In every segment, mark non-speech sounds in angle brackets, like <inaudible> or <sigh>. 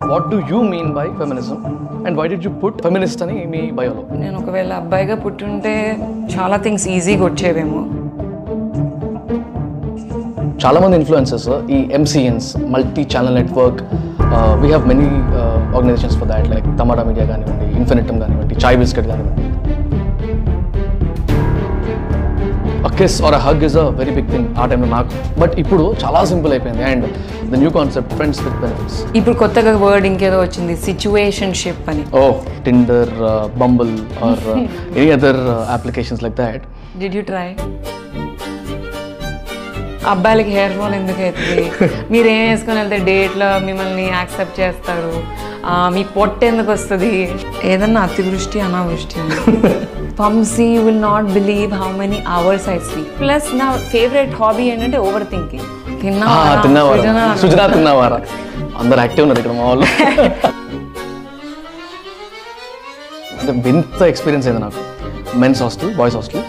What do you mean by feminism and why did you put feminist అని మీ బయోలో నేను ఒకవేళ అబ్బాయిగా పుట్టుంటే చాలా థింగ్స్ ఈజీగా వచ్చేవేమో. చాలా మంది ఇన్ఫ్లుయెన్సెస్ ఈ MCNs multi channel network we have many organisations for that like Tamada media కానివ్వండి ఇన్ఫినిటమ్ కానివ్వండి చాయ్ బిస్కెట్ కానివ్వండి. Kiss or hug is a very big thing ఆ టైంలో నాకు. బట్ ఇప్పుడు చాలా సింపుల్ అయిపోయింది. And the new concept friends with benefits ఇప్పుడు కొత్తగా వర్డ్ ఇంకేదో వచ్చింది సిచ్యువేషన్షిప్ అని. ఓ Tinder Bumble or any other applications like that did you try అబ్బాయిలకి హెయిర్ ఫాల్ ఎందుకు అవుతుంది <laughs> మీరు ఏం వేసుకొని వెళ్తే డేట్లో మిమ్మల్ని యాక్సెప్ట్ చేస్తారు? మీ పొట్ట ఎందుకు వస్తుంది? ఏదన్నా అతివృష్టి అనావృష్టి పంసీ you will not believe how many hours I sleep plus నా ఫేవరెట్ హాబీ ఏంటంటే ఓవర్ థింకింగ్ తిన్నవారా? తిన్నా సుజనా తిన్నవారా? అందరు యాక్టివ్ ఉన్నారు ఇక్కడ మా వాళ్ళు. <laughs> అంటే వింత ఎక్స్పీరియన్స్ అయింది నాకు. Men's hostel boys hostel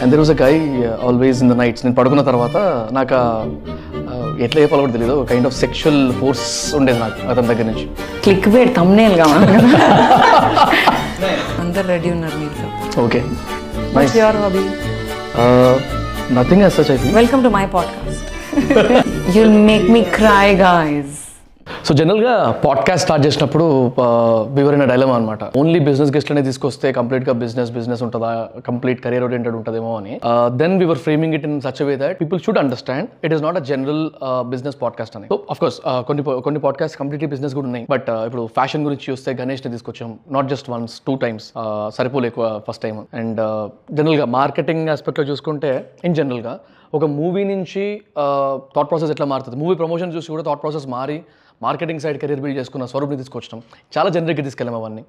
and there was a guy always in the nights నేను పడుకున్న తర్వాత నాకు ఎట్లా చెప్పాలో కూడా తెలియదు కైండ్ ఆఫ్ సెక్షువల్ ఫోర్స్ ఉండేది నాకు అతని దగ్గర నుంచి. క్లిక్ బేట్ తమ్నేల్ కావాలి అందరు రెడీ ఉన్నారు మీతో. Okay what's your hobby nothing as such I think welcome to my podcast you'll make me cry guys so జనరల్గా పాడ్కాస్ట్ స్టార్ట్ చేసినప్పుడు వివరైన డైలమా అనమాట ఓన్లీ బిజినెస్ గెస్ట్ అనేది తీసుకొస్తే కంప్లీట్గా బిజినెస్ బిజినెస్ ఉంటుందా? కంప్లీట్ కెరియర్ ఓరియంటెడ్ ఉంటుందేమో అని. Then we're framing it in such way that people should understand it is not a general business podcast అని. సో అఫ్ కోర్స్ కొన్ని కొన్ని పాడ్కాస్ట్ కంప్లీట్లీ బిజినెస్ కూడా ఉన్నాయి. బట్ ఇప్పుడు ఫ్యాషన్ గురించి చూస్తే గణేష్ని తీసుకొచ్చాం not just once two times సరిపోలే ఎక్కువ ఫస్ట్ టైం అండ్ జనరల్గా మార్కెటింగ్ ఆస్పెక్ట్లో చూసుకుంటే ఇన్ జనరల్గా ఒక మూవీ నుంచి థాట్ ప్రాసెస్ ఎట్లా మారుతుంది? మూవీ ప్రమోషన్ చూసి కూడా థాట్ ప్రాసెస్ మారి మార్కెటింగ్ సైడ్ కెరీర్ బిల్డ్ చేసుకున్న స్వరూప్ని తీసుకొచ్చడం చాలా జనరిక్గా తీసుకెళ్ళాం అవన్నీ.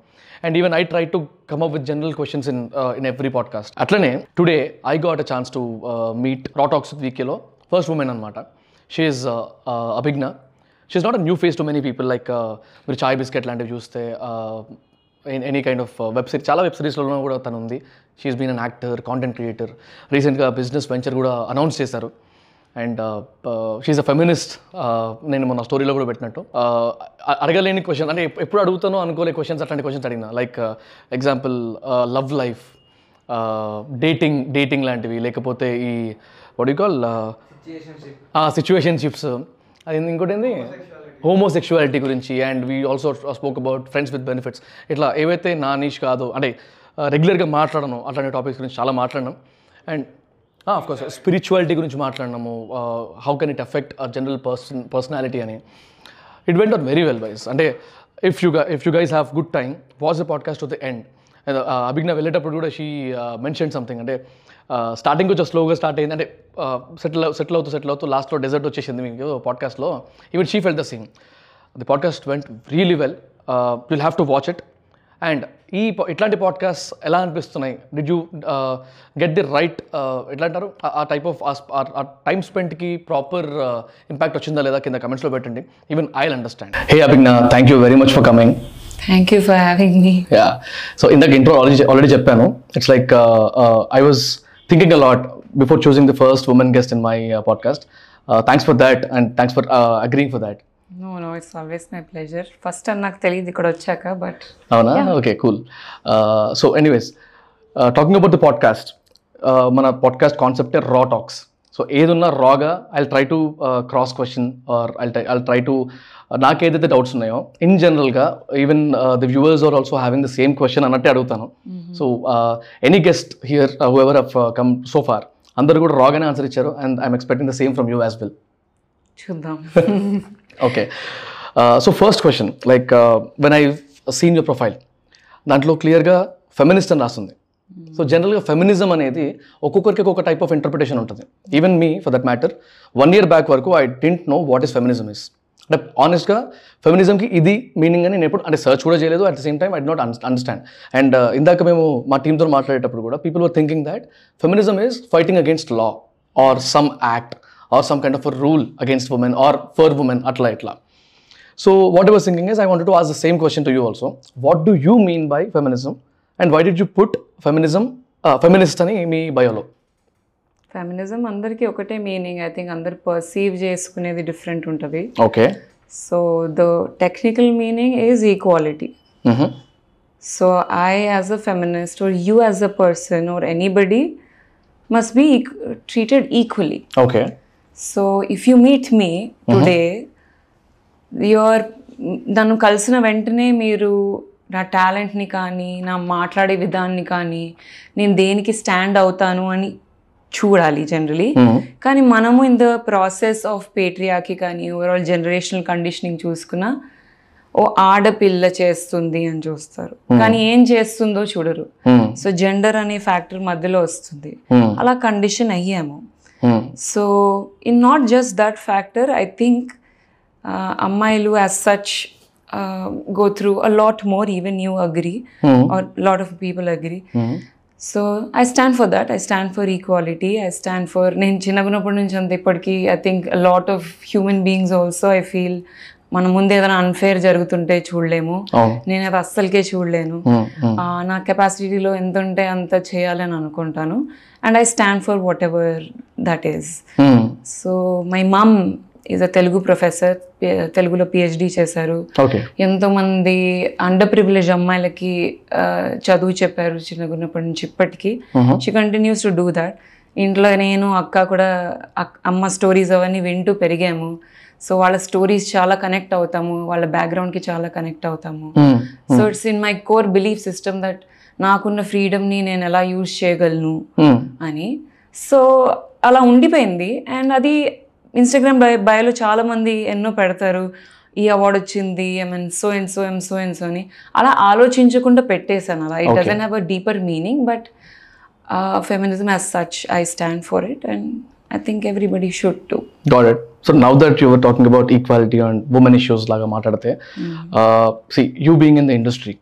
And even I try to come up with general questions in uh, in every podcast. అట్లనే today I got a chance to uh, meet Raw Talks వీకేలో first women అనమాట she's Abhigna. She's not a new face to many people like మీరు Chai biscuit లాంటివి చూస్తే any kind of web series చాలా web సిరీస్లో కూడా తను ఉంది she's been an actor content creator రీసెంట్గా బిజినెస్ వెంచర్ కూడా అనౌన్స్ చేశారు. అండ్ షీఈ్ అ ఫెమినిస్ట్ నేను మొన్న స్టోరీలో కూడా పెట్టినట్టు. Uh, అడగలేని క్వశ్చన్ అంటే ఎప్- ఎప్పుడు అడుగుతానో అనుకోలే క్వశ్చన్స్ అట్లాంటి క్వశ్చన్స్ అడిగిన. Like example love life dating dating లాంటివి. లేకపోతే ఈ వడ్ కాల్ సిచ్యువేషన్షిప్స్ అది ఇంకోటి ఏంది? హోమోసెక్షువాలిటీ గురించి and we also spoke about friends with benefits ఇట్లా ఏవైతే నా నీష్ కాదో అంటే రెగ్యులర్గా మాట్లాడను అట్లాంటి టాపిక్స్ గురించి చాలా మాట్లాడినాం. అండ్ ఆఫ్ కోర్స్ స్పిరిచువాలిటీ గురించి మాట్లాడినాము. How can it affect a general person personality అని. It went out very well wise అంటే if you if you guys have good time watch the podcast to the end Abhigna వెళ్ళేటప్పుడు కూడా she mention something అంటే starting కొంచెం స్లోగా start అయింది. అంటే settle settle అవుతూ సెటిల్ అవుతూ లాస్ట్లో డెజర్ట్ వచ్చేసింది మీకు పాడ్కాస్ట్లో even she fell the sing the podcast went really well you'll have to watch it and ఈ ఇట్లాంటి పాడ్కాస్ట్ ఎలా అనిపిస్తున్నాయి? Did you get the right ఎట్లా అంటారు ఆ- ఆ టైప్ ఆఫ్ ఆ టైం స్పెండ్కి ప్రాపర్ ఇంపాక్ట్ వచ్చిందా లేదా కింద కమెంట్స్లో పెట్టండి. Even I understand hey Abhigna thank you very much for coming thank you for having me ya so ఇందాక ఇంట్రో ఆల్రెడీ ఆల్రెడీ చెప్పాను. It's like I was thinking a lot before choosing the first women guest in my podcast thanks for that and thanks for agreeing for that no no it's always my pleasure first అని నాకు తెలియదు ఇక్కడ వచ్చాక but అవునా? Okay cool so anyways talking about the podcast మన podcast కాన్సెప్టే రా talks so ఏదున్నా రాగా I try to cross question or I I try to నాకు ఏదైతే డౌట్స్ ఉన్నాయో ఇన్ జనరల్గా even the viewers are also having the same question అన్నట్టే అడుగుతాను. So any guest here whoever uh come so far అందరు కూడా రాగానే ఆన్సర్ ఇచ్చారు and I'm expecting the same from you as well చూద్దాం. <laughs> Okay so first question like when I seen your profile దాంట్లో క్లియర్గా feminist అని రాస్తుంది సో జనరల్గా ఫెమినిజం అనేది ఒక్కొక్కరికి ఒక్కొక్క టైప్ ఆఫ్ ఇంటర్ప్రిటేషన్ ఉంటుంది. Even me for that matter one year back వరకు I didn't know what is feminism is అంటే ఆనెస్ట్గా ఫెమినిజంకి ఇది మీనింగ్ అని నేను ఎప్పుడు అంటే సర్చ్ కూడా చేయలేదు at the same time I not understand and ఇందాక మేము మా టీంతో మాట్లాడేటప్పుడు కూడా people were thinking that feminism is fighting against law or some act Are some kind of a rule against women or for women అట్లా ఇట్లా so whatever thinking is I want to ask the same question to you also what do you mean by feminism and why did you put feminism feminist అని మీ బయోలో feminism అందరికీ ఒకటే meaning I think అందరు perceive చేసుకునేది different ఉంటుంది okay so the technical meaning is equality So, I, as a feminist, or you, as a person, or anybody, must be eq- treated equally. Okay So, if you meet me today, you're నన్ను కలిసిన వెంటనే మీరు నా టాలెంట్ని కానీ నా మాట్లాడే విధాన్ని కానీ నేను దేనికి స్టాండ్ అవుతాను అని చూడాలి జనరలీ కానీ మనము in the process of patriarchy కానీ ఓవరాల్ జనరేషనల్ కండిషనింగ్ చూసుకున్నా ఓ ఆడపిల్ల చేస్తుంది అని చూస్తారు. కానీ ఏం చేస్తుందో చూడరు. సో జెండర్ అనే ఫ్యాక్టర్ మధ్యలో వస్తుంది. అలా కండిషన్ అయ్యాము. Hmm. So, in not just that factor, I think uh, as such uh, go through a lot more, even you agree, mm. or a lot of people agree. Mm. So, I stand for that. I stand for equality. I stand for, I think a lot of human beings also, I feel, మన ముందు ఏదైనా unfair జరుగుతుంటే చూడలేము. నేను అది అస్సలకే చూడలేను. నా కెపాసిటీలో ఎంత ఉంటే అంత చేయాలని అనుకుంటాను. And I stand for whatever that is so my mum is a Telugu professor తెలుగులో పిహెచ్డి చేశారు. ఓకే ఎంతోమంది అండర్ ప్రివిలేజ్ అమ్మాయిలకి చదువు చెప్పారు చిన్నగున్నప్పటి నుంచి ఇప్పటికీ. She continues to do that ఇంట్లో నేను అక్క కూడా అమ్మ స్టోరీస్ అవన్నీ వింటూ పెరిగాము. సో వాళ్ళ స్టోరీస్ చాలా కనెక్ట్ అవుతాము వాళ్ళ బ్యాక్గ్రౌండ్కి చాలా కనెక్ట్ అవుతాము. So it's in my core belief system that నాకున్న ఫ్రీడమ్ని నేను ఎలా యూజ్ చేయగలను అని. సో అలా ఉండిపోయింది. అండ్ అది ఇన్స్టాగ్రామ్ బయ బయోలో చాలా మంది ఎన్నో పెడతారు. ఈ అవార్డు వచ్చింది I mean so and so um so and so అని. అలా ఆలోచించకుండా పెట్టేశాను అలా. It doesn't have a deeper meaning but feminism as such I stand for it and I think everybody should to got it so now that your talking about equality and women issues లాగా మాట్లాడితే see you being in the industry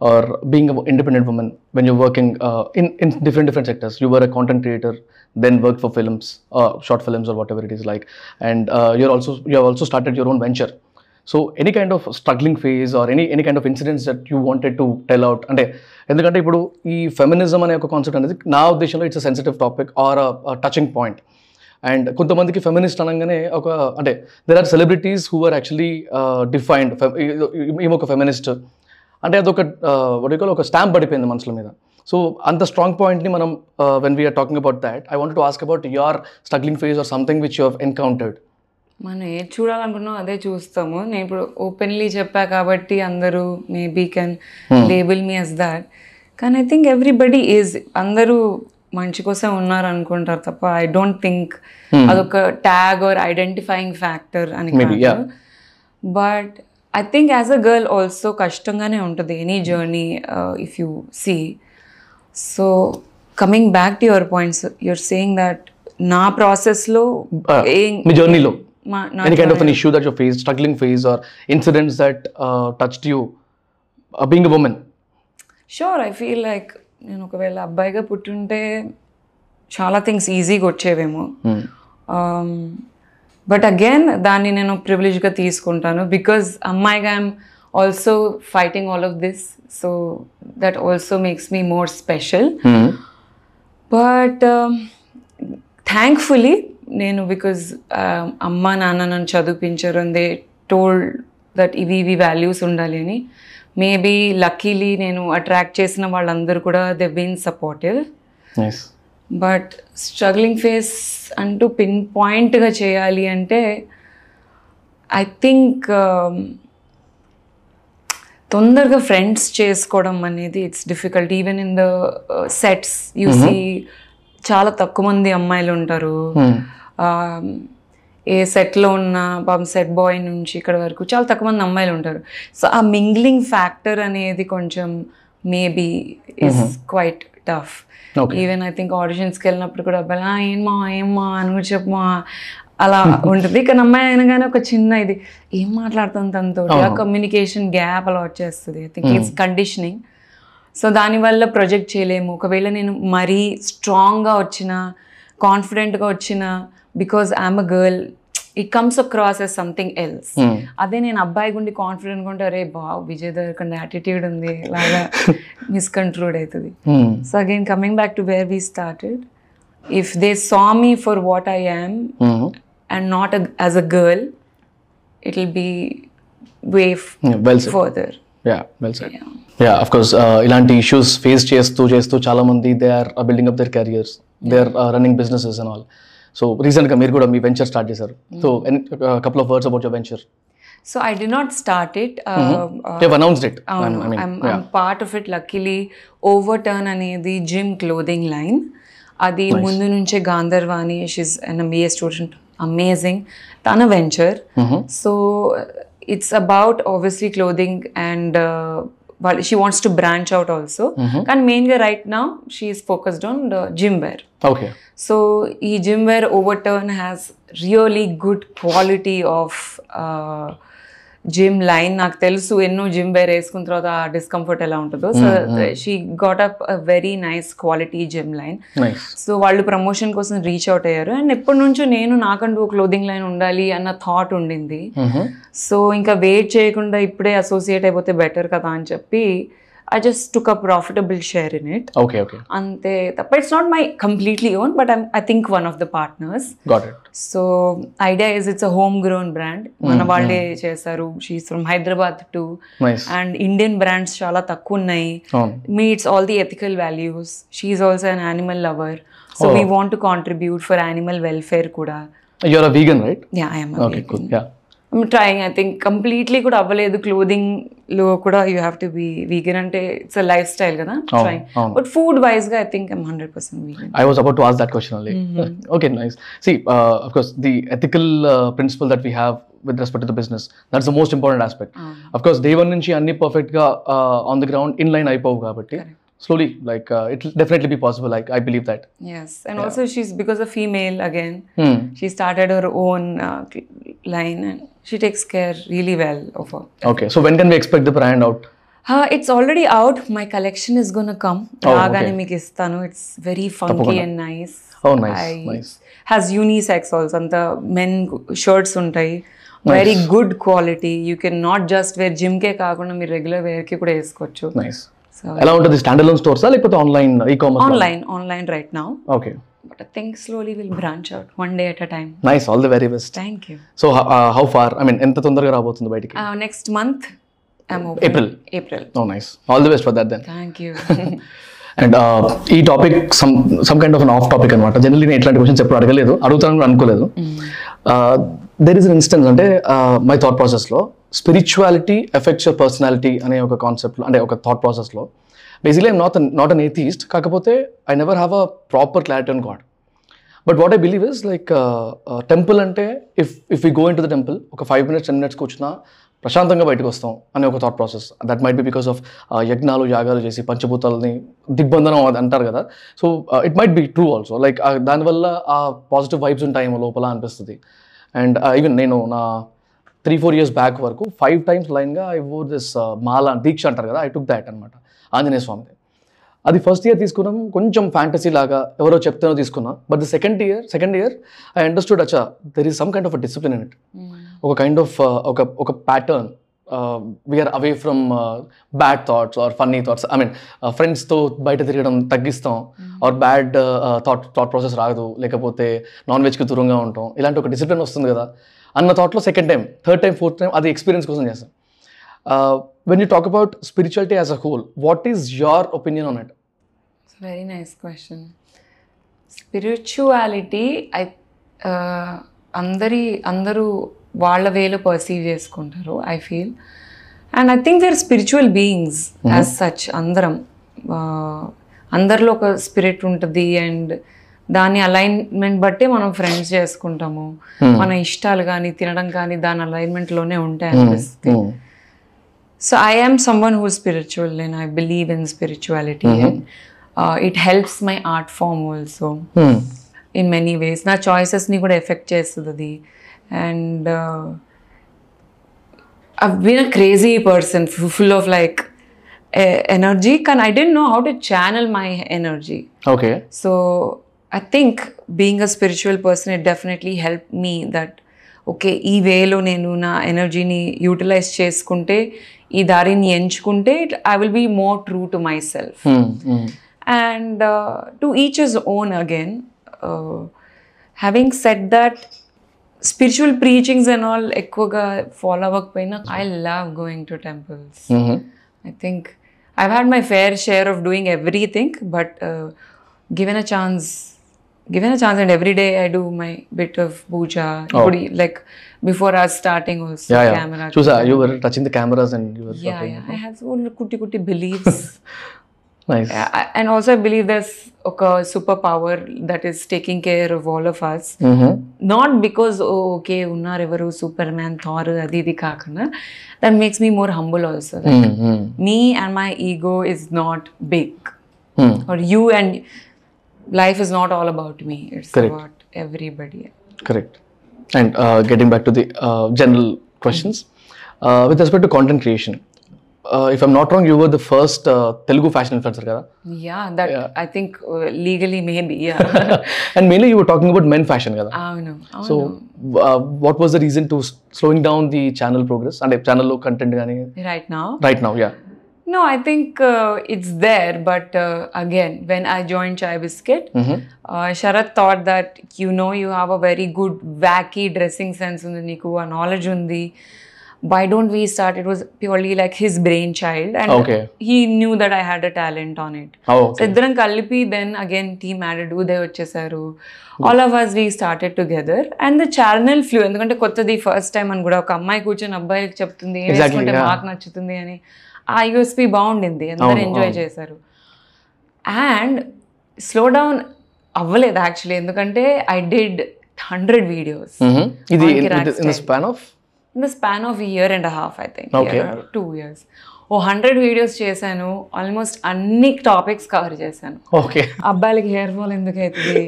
or being independent women when you working in in different different sectors you were a content creator then work for films short films or whatever it is like and you're also you have also started your own venture so any kind of struggling phase or any any kind of incidents that you wanted to tell out అంటే ఎందుకంటే ఇప్పుడు ఈ feminism అనే ఒక concept అనేది నా ఉద్దేశంలో it's a sensitive topic or touching point and కొంతమందికి ఫెమినిస్ట్ అనగానే ఒక అంటే there are celebrities who are actually defined ఈమె ఒక ఫెమినిస్ట్ అంటే అదొక వడికల్ ఒక స్టాంప్ పడిపోయింది మనుషుల మీద. సో అంత స్ట్రాంగ్ పాయింట్ని మనం when we're talking about that I want to ask about your struggling phase or something which you have encountered మనం ఏది చూడాలనుకున్నాం అదే చూస్తాము. నేను ఇప్పుడు ఓపెన్లీ చెప్పా కాబట్టి అందరూ maybe can label me as that కానీ ఐ థింక్ ఎవ్రీబడి ఈజ్ అందరూ మంచి కోసం ఉన్నారు అనుకుంటారు తప్ప ఐ డోంట్ థింక్ అదొక ట్యాగ్ ఆర్ ఐడెంటిఫైయింగ్ ఫ్యాక్టర్ అని but I think as a girl also కష్టంగానే ఉంటుంది any journey if you see so coming back to your points your saying that నా ప్రాసెస్లో ఏం మీ జర్నీలో any kind of an issue that you faced, struggling phase, or incidents that uh, touched you, uh, being a woman. Sure I feel like నేను ఒకవేళ అబ్బాయిగా పుట్టుంటే చాలా things ఈజీగా వచ్చేవేమో. బట్ అగైన్ దాన్ని నేను ప్రివిలేజ్గా తీసుకుంటాను బికాజ్ అమ్మాయిగా I'm also fighting all of this so that also makes me more special but thankfully నేను బికాజ్ అమ్మ నాన్న నన్ను చదివించారు అండ్ దే టోల్డ్ దట్ ఇవి ఇవి వాల్యూస్ ఉండాలి అని. మేబీ లక్కీలీ నేను అట్రాక్ట్ చేసిన వాళ్ళందరూ కూడా they been supportive. But struggling face అంటూ పిన్ పాయింట్గా చేయాలి అంటే ఐ థింక్ తొందరగా ఫ్రెండ్స్ చేసుకోవడం అనేది it's difficult even in the sets see చాలా తక్కువ మంది అమ్మాయిలు ఉంటారు. Um, ఏ సెట్లో ఉన్న పాపం సెట్ బాయ్ నుంచి ఇక్కడ వరకు చాలా తక్కువ మంది అమ్మాయిలు ఉంటారు. సో ఆ మింగ్లింగ్ ఫ్యాక్టర్ అనేది కొంచెం maybe is quite tough. Even I think ఆడిషన్స్కి వెళ్ళినప్పుడు కూడా అబ్బాయి "ఆ, ఏమ్మా ఏమ్మా అని చెప్పమా అలా ఉంటుంది. కానీ అమ్మాయి అయినగానే ఒక చిన్న ఇది ఏం మాట్లాడుతుంది తనతో? ఆ కమ్యూనికేషన్ గ్యాప్ అలా వచ్చేస్తుంది I think it's conditioning so దానివల్ల ప్రొజెక్ట్ చేయలేము. ఒకవేళ నేను మరీ స్ట్రాంగ్గా వచ్చిన కాన్ఫిడెంట్గా వచ్చిన because I'm a girl it comes across as something else అదే నేను అబ్బాయి గుండి కాన్ఫిడెంట్గా ఉంటే అరే బా విజయ్ దగ్గర యాటిట్యూడ్ ఉంది లాగా <laughs> మిస్కంట్రోల్ అవుతుంది. So again coming back to where we started if they saw me for what I am and not a, as a girl it will be way further yeah of course ఇలాంటి issues face చేస్తూ చేస్తూ చాలా మంది they are building up their careers they are running businesses and all so రీసెంట్గా మీరు కూడా మీ venture start చేశారు. So couple of words about your venture so I did not start it announced it part of it luckily over turn అనేది gym clothing line అది ముందు నుంచే Gandharvani she's an MBA student amazing తన venture so it's about obviously clothing and she wants to branch out also కానీ మెయిన్గా right నా she's focused on gym wear okay so ఈ gym wear over turn has really good quality of gym line నాకు తెలుసు ఎన్నో gym wear వేసుకున్న తర్వాత ఆ డిస్కంఫర్ట్ ఎలా ఉంటుందో. So she got up a very nice quality gym line so వాళ్ళు ప్రమోషన్ కోసం రీచ్ అవుట్ అయ్యారు. అండ్ ఎప్పటి నుంచో నేను నాకంటూ క్లోదింగ్ లైన్ ఉండాలి అన్న థాట్ ఉండింది. సో ఇంకా వెయిట్ చేయకుండా ఇప్పుడే అసోసియేట్ అయిపోతే బెటర్ కదా అని చెప్పి I just took a profitable share in it okay okay అంతే తప్ప it's not my completely own but I think one of the partners got it so idea is it's a home grown brand మన వాళ్ళే చేశారు she's from Hyderabad too nice and Indian brands చాలా తక్కువ ఉన్నాయి అవును meets all the ethical values she's also an animal lover so we want to contribute for animal welfare కూడా you're a vegan right yeah I'm okay cool yeah trying I think completely కూడా అవ్వలేదు క్లోదింగ్లో కూడా you have to be vegan అంటే it's a lifestyle కదా trying. But food వైజ్గా I think I'm hundred percent vegan I was about to ask that question only. okay, nice. See, uh, of course, the ethical uh, principle that we have with respect to the business, that's the most important aspect. Of course, day one నుంచి అన్ని perfect గా uh, on the ground inline అయిపోవు కాబట్టి slowly, like uh, it will definitely be possible. Like I believe that. Yes, and also she's because a female again. Hmm. She started her own uh, cl- line and she takes care really well of her. Okay, so when can we expect the brand out? Uh, it's already out. My collection is gonna come. Oh, రాగానే okay. మీకు ఇస్తాను it's very funky and nice Oh, nice, nice. Has unisex also అంత men shirts ఉంటాయి very good quality you can not just wear జిమ్కే కాకుండా మీరు regular వేర్కి కూడా వేసుకోవచ్చు Nice. ఎలా ఉంటుంది? స్టాండ్ అలోన్ స్టోర్సా లేకపోతే online e commerce online online right now okay but I think slowly will branch out one day at a time nice all the very best thank you so how far I mean ఎంత తొందరగా రాబోతుంది బయటికి? Next month April. April oh nice all the best for that then thank you and ఈ topic some some kind of an off topic అనమాట generally నేను ఇట్లాంటి questions ఎప్పుడు అడగలేదు. అడుగుతాను కూడా అనుకోలేదు దెర్ ఇస్ అన్ ఇన్స్టెన్స్ అంటే మై థాట్ ప్రాసెస్లో స్పిరిచువాలిటీ ఎఫెక్ట్స్ యువర్ పర్సనాలిటీ అనే ఒక కాన్సెప్ట్లో అంటే ఒక థాట్ ప్రాసెస్లో basically I'm not not an atheist కాకపోతే I never have a proper clarity on God but what I believe is like temple అంటే if if you go in to the temple ఒక five minutes ten minutes కూర్చున్నా ప్రశాంతంగా బయటకు వస్తాం అనే ఒక thought process that might be because of యజ్ఞాలు యాగాలు చేసి పంచభూతాలని దిగ్బంధనం అది అంటారు కదా. So it might be true also like దానివల్ల ఆ పాజిటివ్ వైబ్స్ ఉంటాయేమో లోపల అనిపిస్తుంది. అండ్ ఈవెన్ uh, నేను నా త్రీ ఫోర్ ఇయర్స్ బ్యాక్ వరకు ఫైవ్ టైమ్స్ లైన్గా I wore this mala deeksha అంటారు కదా ఐ టుక్ దాట్ అనమాట ఆంజనేయ స్వామిది. అది ఫస్ట్ ఇయర్ తీసుకున్నాం కొంచెం ఫ్యాంటసీ లాగా ఎవరో చెప్తేనో తీసుకున్నా but the second year second year I understood అచ్చా there is some kind of discipline in it ఒక కైండ్ ఆఫ్ ఒక ఒక pattern we're away from bad thoughts or funny thoughts I mean ఫ్రెండ్స్తో బయట తిరగడం తగ్గిస్తాం or bad thought thought process రాదు లేకపోతే నాన్ వెజ్కి దూరంగా ఉంటాం ఇలాంటి ఒక డిసిప్లిన్ వస్తుంది కదా అన్న థాట్లో second time third time fourth time అది ఎక్స్పీరియన్స్ కోసం చేస్తాం. When you talk about spirituality as a whole what is your opinion on it very nice question spirituality I అందరి అందరూ వాళ్ళ వేలో పర్సీవ్ చేసుకుంటారు I feel and I think we're spiritual beings as such అందరం. Uh, అందరిలో ఒక spirit ఉంటుంది and దాని అలైన్మెంట్ బట్టి మనం ఫ్రెండ్స్ చేసుకుంటాము. Hmm. మన ఇష్టాలు కానీ తినడం కానీ దాని అలైన్మెంట్లోనే ఉంటాయి hmm. అనిపిస్తుంది. So I'm someone who spiritual నేను I believe in spirituality it helps my art form also in many ways నా చాయిసెస్ని కూడా ఎఫెక్ట్ చేస్తుంది. అది and been a crazy person full of like energy కానీ I didn't know how to channel my energy okay so I think being a spiritual person it definitely help me that okay ఈ వేలో నేను నా ఎనర్జీని utilize చేసుకుంటే ఈ దారిని ఎంచుకుంటే it I will be more true to myself and to each his own again having set that spiritual preachings and all ఎక్కువగా ఫాలో అవ్వకపోయినా I love going to temples I think I had my fair share of doing everything but given a chance given a chance and every day I do my bit of puja. Oh. Like before us starting also yeah, yeah. camera. Chusa, you were touching the cameras and you were Yeah, yeah. I have so kutti kutti beliefs. <laughs> nice. And also I believe there's a superpower that is taking care of all of us. Mm -hmm. Not because oh, okay, unna evaru Superman, Thor, Adidi kakana. That makes me more humble also. Like, mm -hmm. Me and my ego is not big. Mm. Or you and life is not all about me it's Correct. about everybody Correct. And uh, getting back to the uh, general questions, mm-hmm. uh, with respect to content creation, uh, if I'm not wrong, you were the first uh, Telugu fashion influencer. Yeah, that yeah. I think uh, legally maybe, yeah. <laughs> and mainly you were talking about men fashion, ah, kada? Ah, so, what was the reason to slowing down the channel progress and channel low content? Gaani? Right now? Right now, yeah. No, I think uh, it's there, but uh, again, when I joined Chai Biscuit, uh, Sharat thought that you know you have a very good wacky dressing sense undi నీకు ఆ knowledge ఉంది why don't we start it was purely like his brainchild and Okay. he knew that I had a talent on it Oh, ఇద్దరం కలిపి then again team added Uday వచ్చేసారు all of us we started together and the channel flew ఎందుకంటే కొత్తది first time అని కూడా ఒక అమ్మాయి కూర్చొని అబ్బాయికి చెప్తుంది ఏం వేసుకుంటే. మాకు నచ్చుతుంది అని ఆ యూఎస్పి బాగుండింది అందరు ఎంజాయ్ చేశారు. అండ్ స్లో డౌన్ అవ్వలేదు యాక్చువల్లీ ఎందుకంటే ఐ డిడ్ హండ్రెడ్ వీడియోస్. ఇది in the span of in the span of? Year and half I think. Two years oh hundred videos చేశాను. ఆల్మోస్ట్ అన్ని టాపిక్స్ కవర్ చేశాను. Okay. అబ్బాయిలకి hair fall ఎందుకు అవుతుంది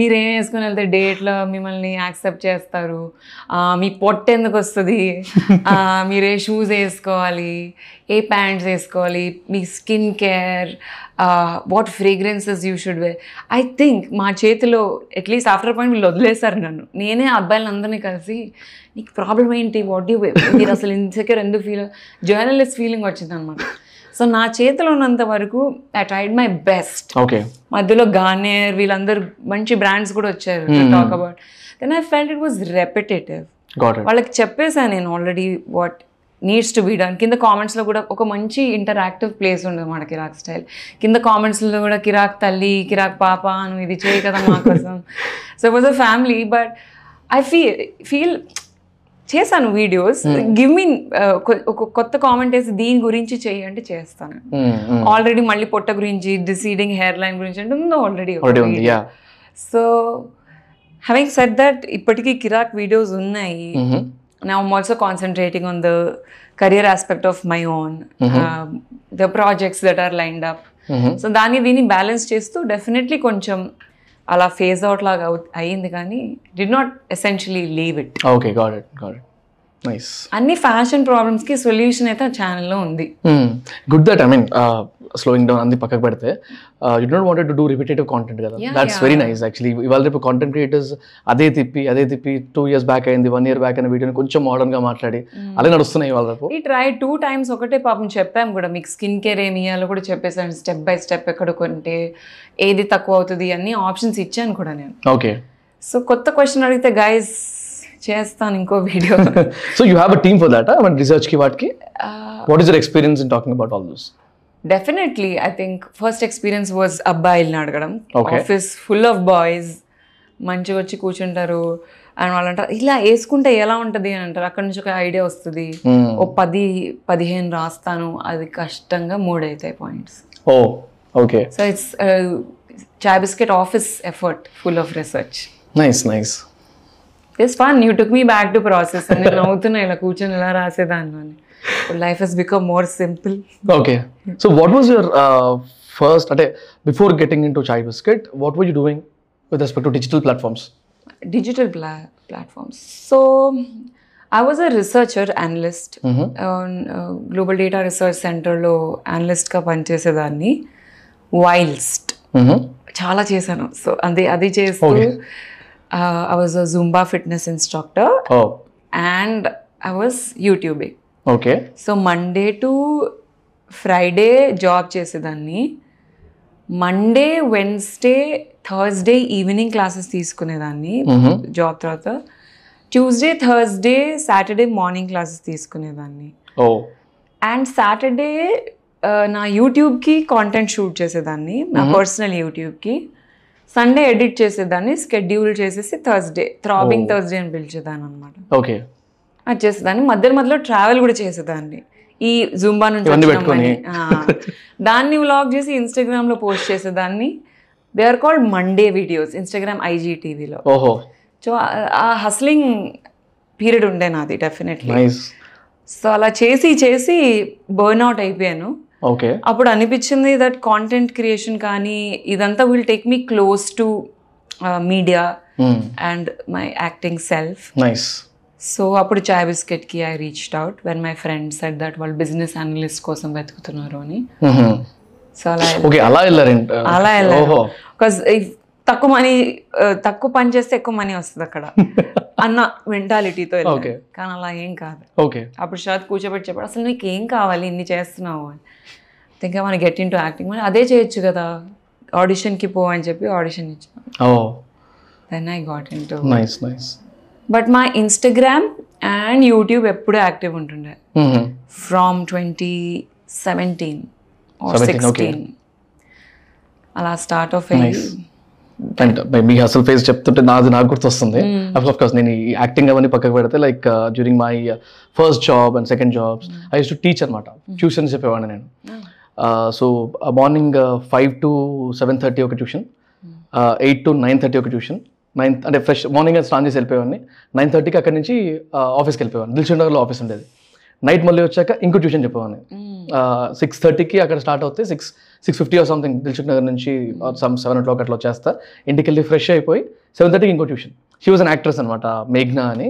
మీరు ఏం వేసుకుని వెళ్తే డేట్లో మిమ్మల్ని యాక్సెప్ట్ చేస్తారు? మీ పొట్ట ఎందుకు వస్తుంది? మీరు ఏ షూస్ వేసుకోవాలి? ఏ ప్యాంట్స్ వేసుకోవాలి? మీ skin care what fragrances you should wear I think మా చేతిలో అట్లీస్ట్ ఆఫ్టర్ పాయింట్ వీళ్ళు వదిలేస్తారు నన్ను. నేనే అబ్బాయిలందరినీ కలిసి నీకు ప్రాబ్లం ఏంటి? వాట్ యూ మీరు అసలు ఇన్సెక్యూర్ ఎందుకు ఫీల్ జర్నలిస్ట్ ఫీలింగ్ వచ్చింది అనమాట సో నా చేతిలో ఉన్నంత వరకు I tried my best okay మధ్యలో గార్నియర్ వీళ్ళందరూ మంచి బ్రాండ్స్ కూడా వచ్చారు talk about then I felt it was repetitive వాళ్ళకి చెప్పేశాను నేను already what needs to be done కింద కామెంట్స్లో కూడా ఒక మంచి ఇంటరాక్టివ్ ప్లేస్ ఉండదు మన కిరాక్ స్టైల్ కింద కామెంట్స్లో కూడా కిరాక్ తల్లి కిరాక్ పాప నువ్వు ఇది చేయి కదా మా కోసం. So was a family but I feel feel చేశాను వీడియోస్ గివ్ మీ ఒక కొత్త కామెంట్ వేసి దీని గురించి చెయ్యి అంటే చేస్తాను. ఆల్రెడీ మళ్ళీ పొట్ట గురించి డిసీడింగ్ హెయిర్ లైన్ గురించి అంటే ఉందో already so having set that ఇప్పటికీ కిరాక్ వీడియోస్ ఉన్నాయి. Now i'm also concentrating on the career aspect of my own um, the projects that are lined up so దాన్ని దీన్ని బ్యాలెన్స్ చేస్తూ డెఫినెట్లీ కొంచెం అలా ఫేజ్ అవుట్ లాగా అయ్యింది కానీ did not essentially leave it okay got it got it అన్ని fashion ప్రాబ్లమ్స్కి సొల్యూషన్ అయితే ఆ ఛానల్లో ఉంది. Good that I mean slowing down అంది పక్కకు పెడితే. You don't wanted to do repetitive content కదా? దాట్స్ వెరీ నైస్ యాక్చువల్లీ ఇవాళ రేపు కాంటెంట్ క్రియేటర్స్ అదే తిప్పి అదే తిప్పి టూ ఇయర్స్ బ్యాక్ అయింది వన్ ఇయర్ బ్యాక్ అయిన వీడియోని కొంచెం మోడర్న్గా మాట్లాడి అలా నడుస్తున్నాయి ఇవాళ రేపు. ఈ ట్రై టూ టైమ్స్ ఒకటే పాపం చెప్పాం కూడా మీకు స్కిన్ కేర్ ఏమి ఇవ్వాలో కూడా చెప్పేసాను స్టెప్ బై స్టెప్ ఎక్కడ కొంటే ఏది తక్కువ అవుతుంది అన్ని ఆప్షన్స్ ఇచ్చాను కూడా నేను. ఓకే సో కొత్త క్వశ్చన్ అడిగితే గైస్ చేస్తాను ఇంకో video. So you have a team for that మన రీసెర్చ్కి వాటికి? What is your experience in talking about all this definitely I think first experience was అబ్బాయిల్ని అడగడం. ఆఫీస్ ఫుల్ ఆఫ్ బాయ్స్ మంచిగా వచ్చి కూర్చుంటారు. అని వాళ్ళు అంటారు ఇలా వేసుకుంటే ఎలా ఉంటుంది? అని అంటారు. అక్కడ నుంచి ఒక ఐడియా వస్తుంది. ఓ పది పదిహేను రాస్తాను. అది కష్టంగా మూడు అవుతాయి points oh okay so it's Chai Bisket office effort full of research nice nice it's fun you took me back to process నేను నవ్వుతున్నా ఇలా కూర్చొని ఇలా రాసేదాన్ని అని. Life has become more simple okay so what was your first అంటే before getting in to Chai Bisket what were you doing with respect to digital platforms platforms. So, I was a researcher analyst on uh, Global Data Research Centerలో అనలిస్ట్గా పనిచేసేదాన్ని. Whilst చాలా చేశాను. So అది అది చేస్తూ I was a Zumba fitness instructor oh and I was YouTubing okay so Monday to Friday job చేసేదాన్ని. Monday Wednesday Thursday evening classes తీసుకునేదాన్ని job తర్వాత. Tuesday Thursday Saturday morning classes తీసుకునేదాన్ని. And Saturday నా యూట్యూబ్కి content shoot చేసేదాన్ని నా personal యూట్యూబ్కి Sunday edit చేసేదాన్ని schedule చేసేసి Thursday throbbing Thursday అని పిలిచేదాన్ని అనమాట ఓకే అది చేసేదాన్ని. మధ్యలో మధ్యలో ట్రావెల్ కూడా చేసేదాన్ని. ఈ జుంబా నుంచి. దాన్ని వ్లాగ్ చేసి ఇన్స్టాగ్రామ్లో పోస్ట్ చేసేదాన్ని they are called Monday videos Instagram ఐజీటీవీలో ఓహో. సో ఆ హస్లింగ్ పీరియడ్ ఉండే నాది డెఫినెట్లీ సో అలా చేసి చేసి బర్న్ అవుట్ అయిపోయాను. ఓకే. అప్పుడు అనిపించింది దట్ కాంటెంట్ క్రియేషన్ కానీ ఇదంతా will take me close to media and my acting self nice so అప్పుడు చాయ్ బిస్కెట్కి I reached out when my friends set that వాళ్ళు బిజినెస్ అనలిస్ట్ కోసం వెతుకుతున్నారు అని. సో అలా ఓకే అలా వెళ్ళారంట. అలా ఓహో. వెళ్ళాను బికాస్ తక్కువ మనీ తక్కువ పని చేస్తే ఎక్కువ మనీ వస్తుంది అక్కడ. <laughs> అన్న మెంటాలిటీతో. కానీ అలా ఏం కాదు. ఓకే. అప్పుడు షాద్ కూర్చోబెట్టి చెప్పాడు అసలు నీకు ఏం కావాలి? ఇన్ని చేస్తున్నావు అని. ఇంకా మన గెట్ ఇన్ టు యాక్టింగ్ మరి అదే చేయొచ్చు కదా. ఆడిషన్కి పో అని చెప్పి ఆడిషన్ ఇచ్చాను. Then I got in to nice nice but మా ఇన్స్టాగ్రామ్ అండ్ యూట్యూబ్ ఎప్పుడూ యాక్టివ్ ఉంటుండే. From twenty seventeen or 17, okay. Sixteen అలా స్టార్ట్ ఆఫ్ అయ్యి అండ్ మీ అసలు ఫేస్ చెప్తుంటే నాది నాకు గుర్తొస్తుంది. అఫ్ కోర్స్ నేను ఈ యాక్టింగ్ అవన్నీ పక్కకు పెడితే like during my first job and second jobs I use to teach అనమాట. ట్యూషన్స్ చెప్పేవాడిని నేను. So morning five to seven thirty ఒక tuition eight to nine thirty ఒక ట్యూషన్ నైన్ అంటే ఫ్రెష్ మార్నింగ్ స్నాన్ చేసి వెళ్ళిపోయేవాడిని. నైన్ థర్టీకి అక్కడి నుంచి ఆఫీస్కి వెళ్ళిపోయాను దిల్చుక్ నగర్లో ఆఫీస్ ఉండేది. నైట్ మళ్ళీ వచ్చాక ఇంకో ట్యూషన్ చెప్పేవాడిని. సిక్స్ థర్టీకి అక్కడ స్టార్ట్ అవుతే six six fifty or something Dilsukhnagar నుంచి సమ్ సెవెన్ ఓ క్లాక్ అట్లా వచ్చేస్తా. ఇంటికి వెళ్ళి ఫ్రెష్ అయిపోయి సెవెన్ థర్టీకి ఇంకో tuition she was an actress అనమాట మేఘ్నా అని.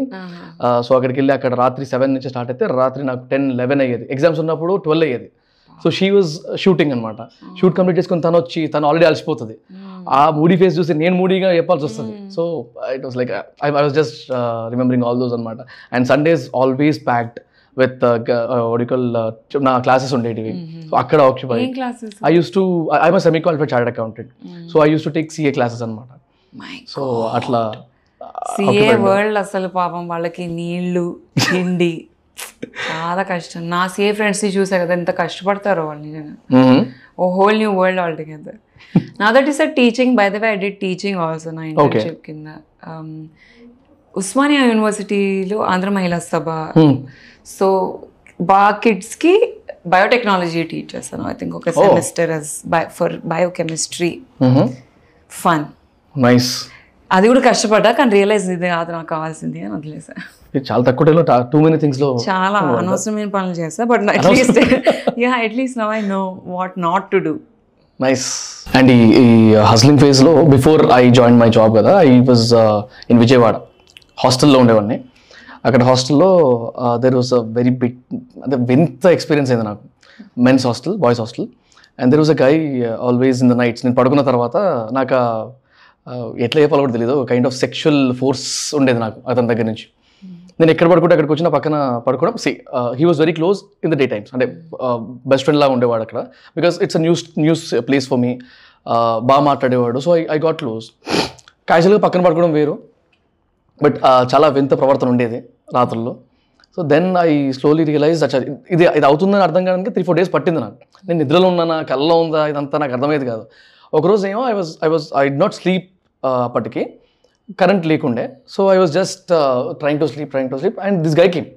సో అక్కడికి వెళ్ళి అక్కడ రాత్రి సెవెన్ నుంచి స్టార్ట్ అయితే రాత్రి నాకు టెన్ లెవెన్ అయ్యేది. ఎగ్జామ్స్ ఉన్నప్పుడు ట్వెల్వ్ అయ్యేది. సో షీ వాజ్ షూటింగ్ అనమాట షూట్ కంప్లీట్ చేసుకుని తను వచ్చి తను ఆల్రెడీ అలసిపోతుంది. ఆ మూడీ ఫేస్ చూసి నేను మూడీగా చెప్పాల్సి వస్తుంది. So it was like I was just remembering all those అనమాట and Sundays always packed with ఒడికల్ నా క్లాసెస్ ఉండేటివి. సో అక్కడ occupy I use to I my semi qualified chart accountant so I use to take CA classes అనమాట so అట్లా CA world అసలు పాపం వాళ్ళకి నీళ్ళు తిండి చాలా కష్టం. నా సిఏ ఫ్రెండ్స్ చూసా కదా ఎంత కష్టపడతారో వాళ్ళు నిజంగా. ఓ whole new world all together నా that is a teaching by the way I did teaching also నా ఇంటర్న్షిప్ కింద. Um, ఉస్మానియా యూనివర్సిటీలో ఆంధ్ర మహిళా సభ. సో బా కిడ్స్కి బయోటెక్నాలజీ టీచ్ చేస్తాను ఐ థింక్ ఒక semester as for biochemistry. Fun. Nice. అది కూడా కష్టపడ్డా కానీ రియలైజ్ ఇది కాదు నాకు కావాల్సింది అని వదిలేసా. చాలా తక్కువ టైంలో టూ మెనీ థింగ్స్లో చాలా అనవసరమైన పనులు చేస్తా but at least yeah at least now I know what not to do nice. And ఈ ఈ హస్లింగ్ ఫేజ్లో before I join my job కదా ఐ వాజ్ ఇన్ విజయవాడ. హాస్టల్లో ఉండేవాడిని. అక్కడ హాస్టల్లో there was a very bit అదే వింత ఎక్స్పీరియన్స్ అయింది నాకు. Men's hostel boys hostel and there was a guy always in the nights నేను పడుకున్న తర్వాత నాకు ఎట్లా చెప్పాలో కూడా తెలియదు కైండ్ ఆఫ్ సెక్షువల్ ఫోర్స్ ఉండేది నాకు అతని దగ్గర నుంచి. నేను ఎక్కడ పడుకుంటే అక్కడికి వచ్చిన పక్కన పడుకోవడం. See he was very close in the day times అంటే uh, బెస్ట్ ఫ్రెండ్ లాగా ఉండేవాడు అక్కడ. Because it's a news news place for me బాగా మాట్లాడేవాడు. So I I got close క్యాజువల్గా పక్కన పడుకోవడం వేరు. బట్ చాలా వింత ప్రవర్తన ఉండేది రాత్రుల్లో. So then I slowly realize అచ్చా ఇది ఇది అవుతుందని అర్థం కావడానికి త్రీ ఫోర్ డేస్ పట్టింది నాకు. నేను నిద్రలో ఉన్నానా కళ్ళలో ఉందా ఇదంతా నాకు అర్థమయ్యేది కాదు. ఒకరోజు ఏమో I was I was I not sleep అప్పటికి. కరెంట్ లేకుండే. So I was just trying to sleep trying to sleep and this guy came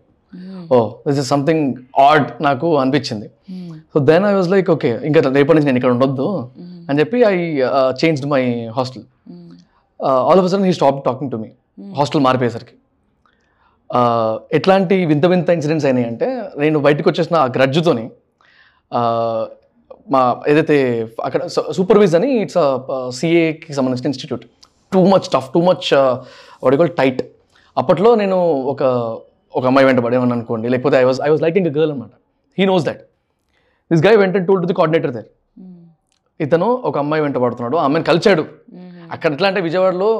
oh this is something odd నాకు అనిపించింది. So then I was like okay ఇంకా రేపటి నుంచి నేను ఇక్కడ ఉండొద్దు అని చెప్పి I changed my hostel all of sudden he stop talking to me hostel మారిపోయేసరికి. Uh, ఎట్లాంటి వింత వింత ఇన్సిడెంట్స్ అయినాయి అంటే నేను బయటకు వచ్చేసిన ఆ గ్రడ్జ్తోని మా ఏదైతే అక్కడ సూపర్వైజ్ అని ఇట్స్ సిఏకి సంబంధించిన institute too much tough too much వడికల్ tight అప్పట్లో నేను ఒక ఒక అమ్మాయి వెంట పడేమని అనుకోండి లేకపోతే I was I was liking girl అనమాట he knows that this guy వెంట told to the coordinator there ఇతను ఒక అమ్మాయి వెంట పడుతున్నాడు ఆ అమ్మాయిని కలిచాడు అక్కడ ఎట్లా అంటే విజయవాడలో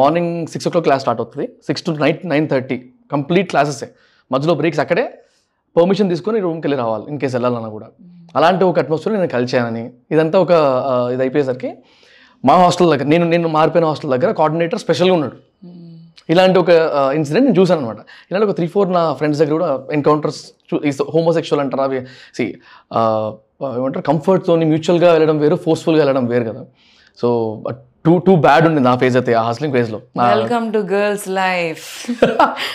morning six o'clock class start అవుతుంది. Six to night nine thirty. Complete క్లాసెసే. మధ్యలో బ్రేక్స్ అక్కడే పర్మిషన్ తీసుకొని రూమ్కి వెళ్ళి రావాలి ఇన్ కేసు వెళ్ళాలన్నా కూడా. అలాంటి ఒక అట్మాస్ఫియర్ నేను కలిచానని ఇదంతా ఒక ఇది అయిపోయేసరికి మా హాస్టల్ దగ్గర నేను నేను మారిపోయిన హాస్టల్ దగ్గర కోఆర్డినేటర్ స్పెషల్గా ఉన్నాడు. ఇలాంటి ఒక ఇన్సిడెంట్ నేను చూసాను అనమాట ఇలాంటి ఒక త్రీ ఫోర్ నా ఫ్రెండ్స్ దగ్గర కూడా ఎన్కౌంటర్స్ హోమోసెక్షువల్ అంటారా అవి సి ఏమంటారు కంఫర్ట్తోని మ్యూచువల్గా వెళ్ళడం వేరు ఫోర్స్ఫుల్గా వెళ్ళడం వేరు కదా. సో టూ టూ బ్యాడ్ ఉంది నా ఫేజ్ అయితే ఆ హాస్లింగ్ ఫేజ్లో welcome to girls life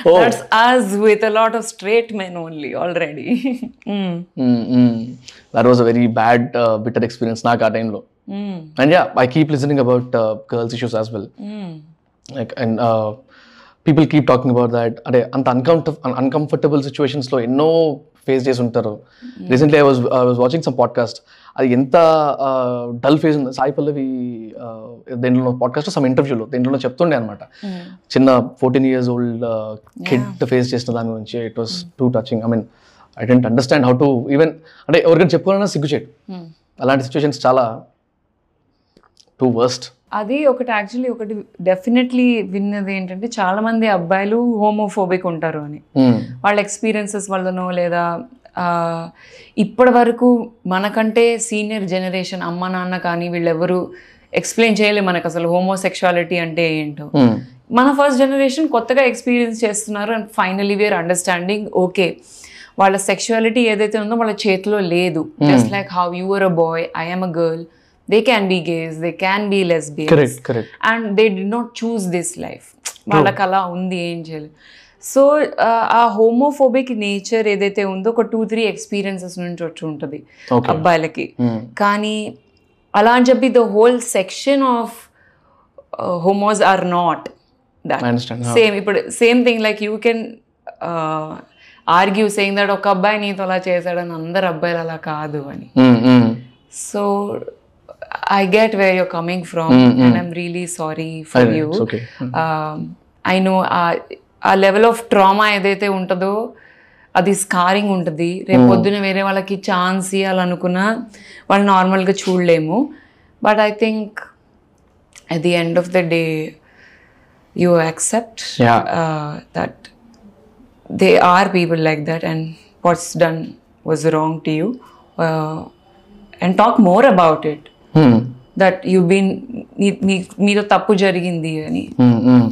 that's us with a lot of straight men only already that was a very bad bitter experience నాకు ఆ టైంలో and yeah I keep listening about girls issues as well like and people keep talking about that అంటే అంత అన్కంఫర్ట uncomfortable సిచ్యువేషన్స్లో ఎన్నో face చేసి ఉంటారు. Recently I was I was watching some podcast అది ఎంత డల్ ఫేజ్ ఉంది సాయి పల్లవి దేంట్లో పాడ్కాస్ట్ సమ్ ఇంటర్వ్యూలో దేంట్లో చెప్తుండే అనమాట చిన్న fourteen years old kid face చేసిన దాని గురించి it was too touching I mean I didn't understand how to even అంటే ఎవరికైనా చెప్పుకోవాలన్నా సిగ్గుచేటు. అలాంటి సిచ్యువేషన్స్ చాలా టూ వర్స్ట్ అది ఒకటి యాక్చువల్లీ ఒకటి డెఫినెట్లీ విన్నది ఏంటంటే చాలా మంది అబ్బాయిలు హోమోఫోబిక్ ఉంటారు అని. వాళ్ళ ఎక్స్పీరియన్సెస్ వల్లనో లేదా ఇప్పటి వరకు మనకంటే సీనియర్ జనరేషన్ అమ్మ నాన్న కానీ వీళ్ళెవరు ఎక్స్ప్లెయిన్ చేయలేదు మనకు అసలు హోమోసెక్షువాలిటీ అంటే ఏంటో. మన ఫస్ట్ జనరేషన్ కొత్తగా ఎక్స్పీరియన్స్ చేస్తున్నారు and finally where understanding okay వాళ్ళ సెక్షువాలిటీ ఏదైతే ఉందో వాళ్ళ చేతిలో లేదు. Just like how you're a boy I'm a girl they can be gays they can be lesbians and they do not choose this life వాళ్ళకి అలా ఉంది ఏం చేయాలి. సో ఆ హోమోఫోబిక్ నేచర్ ఏదైతే ఉందో ఒక టూ త్రీ ఎక్స్పీరియన్సెస్ నుంచి వచ్చి ఉంటుంది. అబ్బాయిలకి. కానీ అలా అని చెప్పి the whole section of homos are not same ఇప్పుడు same thing like you can argue saying that ఒక అబ్బాయి నీతో అలా చేశాడని అందరు అబ్బాయిలు అలా కాదు అని. So I get where you're coming from and I'm really sorry for you I know ఆ లెవెల్ ఆఫ్ ట్రామా ఏదైతే ఉంటుందో అది స్కారింగ్ ఉంటుంది. రేపు పొద్దున వేరే వాళ్ళకి ఛాన్స్ ఇవ్వాలనుకున్నా వాళ్ళు నార్మల్గా చూడలేము. But I think at the end of the day you accept Yeah. uh, that they are people like that and what's done was wrong to you. Uh, and talk been మీ- మీ- మీతో తప్పు జరిగింది అని.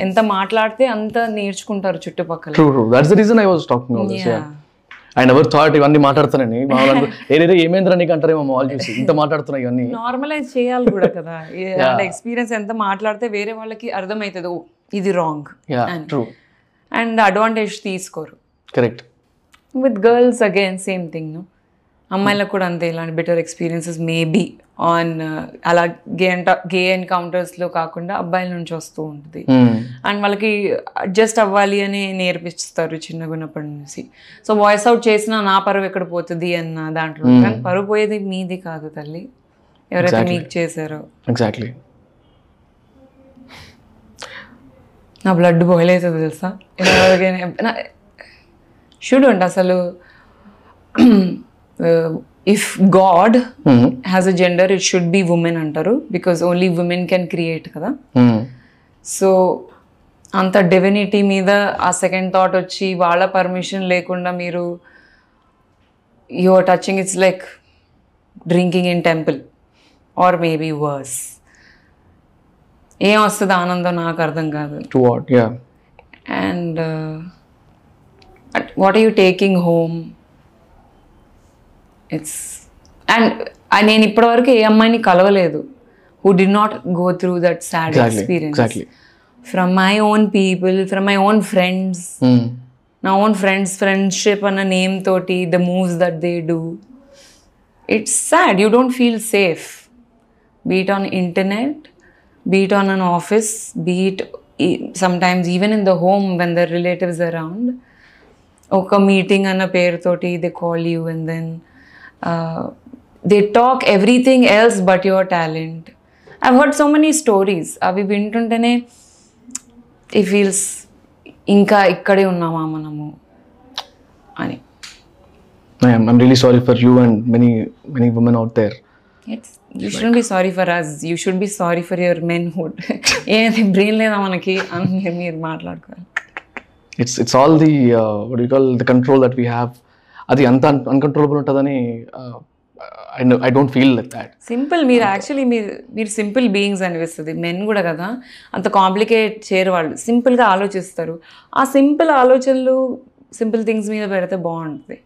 ఎంత మాట్లాడితే అంత నేర్చుకుంటారు చుట్టుపక్కల. That's the reason I was talking all this yeah I never thought ఇవన్నీ మాట్లాడుతానని <laughs> ఏదైతే ఏమేంద్ర నీకు అంటారేమో వాళ్ళు చూసి. ఇంత మాట్లాడుతున్నాయి ఇవన్నీ. నార్మలైజ్ చేయాలి కూడా కదా. <laughs> ఎక్స్పీరియన్స్ ఎంత మాట్లాడితే వేరే వాళ్ళకి అర్థమవుతుంది. ఇది wrong yeah true and advantage తీసుకోరు. Correct with girls again same thing అమ్మాయిలకు కూడా అంతే ఇలాంటి బెటర్ ఎక్స్పీరియన్సెస్ మేబీ ఆన్ అలా గే అంట గే ఎన్కౌంటర్స్లో కాకుండా అబ్బాయిల నుంచి వస్తూ ఉంటుంది. అండ్ వాళ్ళకి అడ్జస్ట్ అవ్వాలి అని నేర్పిస్తారు చిన్నగా ఉన్నప్పటి నుంచి. సో వాయిస్ అవుట్ చేసినా నా పరువు ఎక్కడ పోతుంది అన్న దాంట్లో కానీ పరువు పోయేది మీది కాదు తల్లి. ఎవరైతే మీకు చేశారో. ఎగ్జాక్ట్లీ నా బ్లడ్ బాయిల్ అవుతుంది తెలుసా? షుడ్ అసలు. If God has a gender it should be women అంటారు because only women can create కదా. సో అంత డివినిటీ మీద ఆ సెకండ్ థాట్ వచ్చి వాళ్ళ పర్మిషన్ లేకుండా మీరు you're touching it's like drinking in temple or maybe worse ఏం వస్తుంది ఆనందం నాకు అర్థం కాదు. Yeah and what are you taking home it's and నేను ఇప్పటివరకు ఏ అమ్మాయిని కలవలేదు. Who do not go through that sad experience. From my own people from my own friends నా ఓన్ ఫ్రెండ్స్ ఫ్రెండ్షిప్ అన్న నేమ్ తోటి the moves that they do it's sad you don't feel safe be it on internet be it on an office be it sometimes even in the home when the relatives around ఒక meeting అన్న పేరుతోటి they call you and then they talk everything else but your talent I heard so many stories అవి వింటుంటేనే ఈ feels ఇంకా ఇక్కడే ఉన్నామా మనము అని I'm really sorry for you and many many women out there it's you should be sorry for us you should be sorry for your manhood <laughs> ఏది brain లేదా మనకి అని మీరు- మీరు మాట్లాడుకోవాలి it's it's all the word you call the control that we have అది అంత uncontrollable ఉంటుందని I don't feel that simple మీరు యాక్చువల్లీ మీరు మీరు సింపుల్ బీయింగ్స్ అనిపిస్తుంది. మెన్ కూడా కదా అంత కాంప్లికేట్ చేయరు వాళ్ళు. సింపుల్గా ఆలోచిస్తారు. ఆ సింపుల్ ఆలోచనలు సింపుల్ థింగ్స్ మీద పెడితే బాగుంటుంది.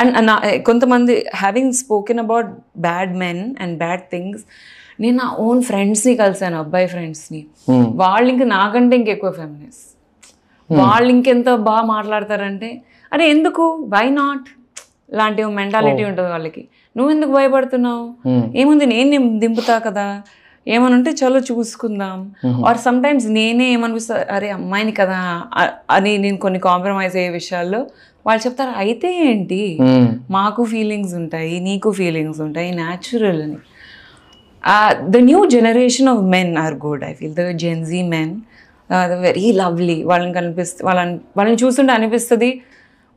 అండ్ నా కొంతమంది having spoken about bad men and bad things నేను నా ఓన్ ఫ్రెండ్స్ని కలిసాను అబ్బాయి ఫ్రెండ్స్ని వాళ్ళు ఇంక నాకంటే ఇంకెక్కువ ఫెమినిస్ వాళ్ళు ఇంకెంత బాగా మాట్లాడతారంటే అరే ఎందుకు? వై నాట్ లాంటి మెంటాలిటీ ఉంటుంది వాళ్ళకి. నువ్వు ఎందుకు భయపడుతున్నావు ఏముంది? నేను దింపుతా కదా. ఏమని ఉంటే చలో చూసుకుందాం. ఆర్ సమ్ టైమ్స్ నేనే ఏమనిపిస్తా అరే అమ్మాయిని కదా. అని నేను కొన్ని కాంప్రమైజ్ అయ్యే విషయాల్లో వాళ్ళు చెప్తారు. అయితే ఏంటి? మాకు ఫీలింగ్స్ ఉంటాయి నీకు ఫీలింగ్స్ ఉంటాయి న్యాచురల్ అని. The new generation of men are good I feel the Gen Z men very lovely వాళ్ళని కనిపిస్తు వాళ్ళని వాళ్ళని చూస్తుంటే అనిపిస్తుంది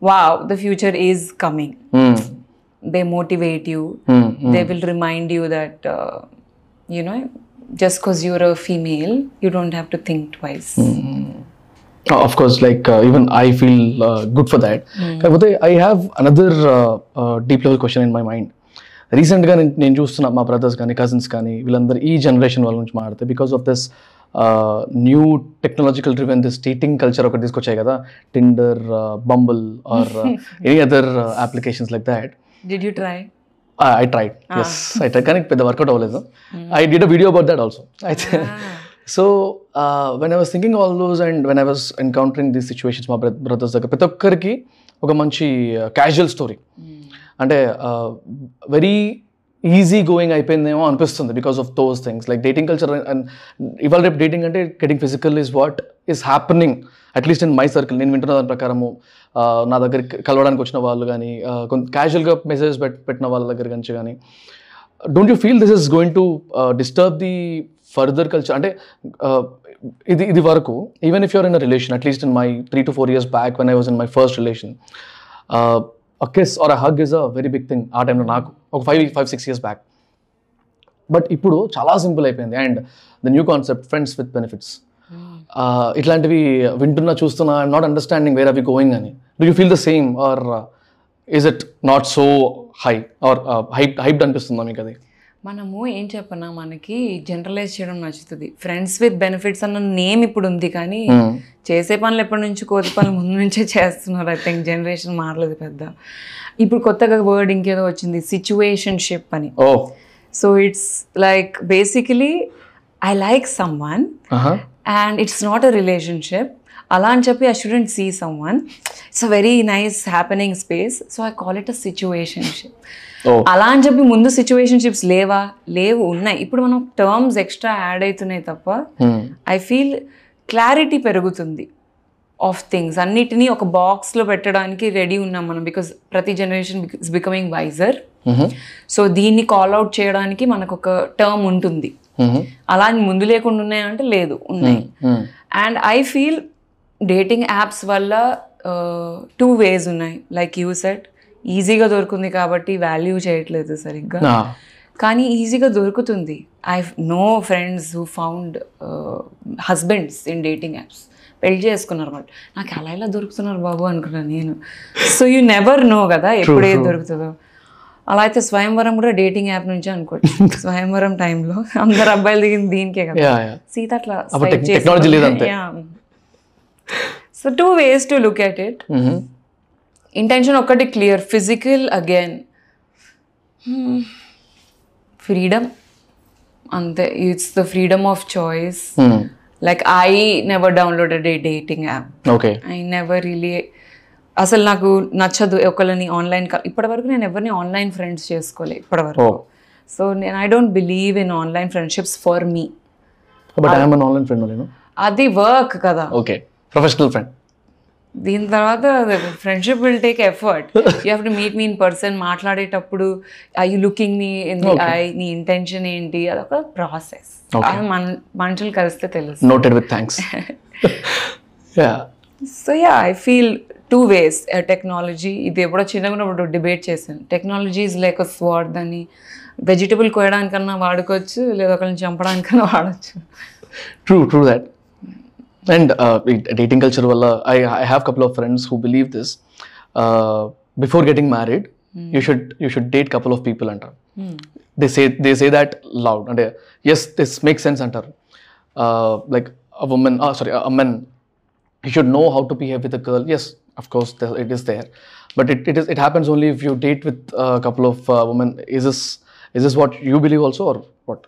wow the future is coming they motivate you they will remind you that you know just because you're a female you don't have to think twice of course like even I feel good for that కాకపోతే I have another deep level question in my mind రీసెంట్గా నేను నేను చూస్తున్నా మా brothers కానీ cousins కానీ వీళ్ళందరూ ఈ జనరేషన్ వాళ్ళ నుంచి మాట్లాడితే because of this new technological driven this dating culture ఒకటి తీసుకొచ్చాయి కదా Tinder Bumble or any other applications like that did you try I tried yes I try కానీ పెద్ద వర్కౌట్ అవ్వలేదు. I did a video about that also అయితే so when I was thinking all those and when I was encountering these situations మా brothers దగ్గర ప్రతి ఒక్కరికి ఒక మంచి క్యాజువల్ స్టోరీ అంటే వెరీ ఈజీ గోయింగ్ అయిపోయిందేమో అనిపిస్తుంది because of those things like dating culture and ఇవాళ రేపు డేటింగ్ అంటే getting physical is what is happening at least in my circle నేను వింటున్న దాని ప్రకారము నా దగ్గర కలవడానికి వచ్చిన వాళ్ళు కానీ కొంత క్యాజువల్గా మెసేజ్ పెట్ పెట్టిన వాళ్ళ దగ్గర నుంచి కానీ don't you feel this is going to disturb the further culture అంటే ఇది ఇది వరకు even if you're in a relation at least in my three to four years back when I was in my first relation a kiss or a hug is a very big thing ఆ టైంలో నాకు. ఒక five five six years back but ఇప్పుడు చాలా simple అయిపోయింది. And the new concept friends with benefits ఇట్లాంటివి వింటున్నా చూస్తున్నా ఐమ్ నాట్ అండర్స్టాండింగ్ వేర్ అవి గోయింగ్ అని. Do you feel the same or is it not so high or hype hyped అనిపిస్తుందా మీకు అది? మనము ఏం చెప్పనా మనకి జనరలైజ్ చేయడం నచ్చుతుంది. ఫ్రెండ్స్ విత్ బెనిఫిట్స్ అన్న నేమ్ ఇప్పుడు ఉంది కానీ చేసే పనులు ఎప్పటి నుంచి కోతి పనులు ముందు నుంచే చేస్తున్నారు. ఐ థింక్ జనరేషన్ మారలేదు పెద్ద. ఇప్పుడు కొత్తగా వర్డ్ ఇంకేదో వచ్చింది సిచ్యువేషన్షిప్ అని. So it's like basically I like someone and it's not a relationship అలా అని చెప్పి I shouldn't see someone it's a very nice happening space so I call it a situationship అలా అని చెప్పి ముందు సిచ్యువేషన్షిప్స్ లేవా? లేవు ఉన్నాయి. ఇప్పుడు మనం టర్మ్స్ ఎక్స్ట్రా యాడ్ అవుతున్నాయి తప్ప ఐ ఫీల్ క్లారిటీ పెరుగుతుంది ఆఫ్ థింగ్స్ అన్నిటినీ ఒక బాక్స్లో పెట్టడానికి రెడీ ఉన్నాం మనం బికాస్ ప్రతి generation is becoming wiser so దీన్ని కాల్ అవుట్ చేయడానికి మనకు ఒక టర్మ్ ఉంటుంది అలా అని ముందు లేకుండా ఉన్నాయంటే లేదు ఉన్నాయి. And I feel dating apps వల్ల టూ వేస్ ఉన్నాయి. లైక్ యూ సెట్ ఈజీగా దొరుకుతుంది కాబట్టి వాల్యూ చేయట్లేదు సరిగ్గా. కానీ ఈజీగా దొరుకుతుంది. I know friends who found husbands in dating apps పెళ్ళి చేసుకున్నారు అనమాట నాకు అలా ఇలా దొరుకుతున్నారు బాబు అనుకున్నాను నేను. సో యూ నెవర్ నో కదా ఎప్పుడు దొరుకుతుందో. అలా అయితే స్వయంవరం కూడా డేటింగ్ యాప్ నుంచి అనుకోవచ్చు స్వయంవరం టైంలో అందరు అబ్బాయిలు దిగింది దీనికే కదా. సీత అట్లా. So two ways to look at it intention ఒక్కటి క్లియర్ ఫిజికల్ అగైన్ ఫ్రీడమ్ అంతే it's the freedom of choice like I never downloaded a dating app okay I never really అసలు నాకు నచ్చదు ఒకళ్ళని ఆన్లైన్ ఇప్పటివరకు నేను ఎవరిని ఆన్లైన్ ఫ్రెండ్స్ చేసుకోలే ఇప్పటివరకు. సో నేను I don't believe in online friendships for me but online friend అది వర్క్ కదా. ఓకే ప్రొఫెషనల్ ఫ్రెండ్ దీని తర్వాత friendship will take effort you have to meet me in person మాట్లాడేటప్పుడు I you looking me I నీ intention ఏంటి అదొక process మన మనుషులు కలిస్తే తెలుసు. Noted with thanks so ya I feel two ways technology ఇది ఎప్పుడో చిన్నగా ఉన్నప్పుడు డిబేట్ చేశాను. Technology is like a sword దాన్ని వెజిటబుల్ కోయడానికన్నా వాడుకోవచ్చు లేదా ఒకరిని చంపడానికన్నా వాడచ్చు. True true that and uh, dating culture wala, I, I have a couple of friends who believe this. Uh, before getting married, hmm. you should you should date couple of people under. Mm. They say they say that loud. And uh, yes, this makes sense under. Uh, like a woman, sorry, a man, he should know how to behave with a girl. Yes, of course, it is there, but it, it is it happens only if you date with a couple of women. Is this is this what you believe also or what?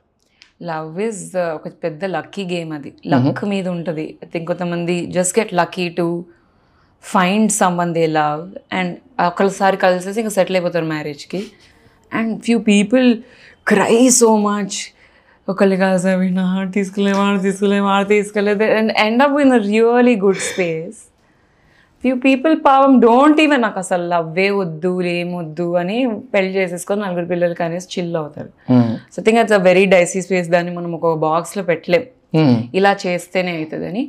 Love is ఒక పెద్ద lucky game అది. Luck మీద ఉంటుంది. I think కొంతమంది just get lucky to find someone they love and ఒకసారి కలిసేసి ఇంకా settle అయిపోతారు మ్యారేజ్కి and few people cry so much ఒకళ్ళు కలిసి విన్నా తీసుకెళ్ళే వాడు తీసుకెళ్ళే వాడు తీసుకెళ్ళలేదు. And end up in really good space few people పాపం డోంట్ ఈవెన్ నాకు అసలు లవ్వే వద్దు ఏమొద్దు అని పెళ్ళి చేసేసుకొని నలుగురు పిల్లలు కనేసి చిల్ అవుతారు. So think it's a very dicey space దాన్ని మనం ఒక బాక్స్లో పెట్టలేం. ఇలా చేస్తేనే అవుతుందని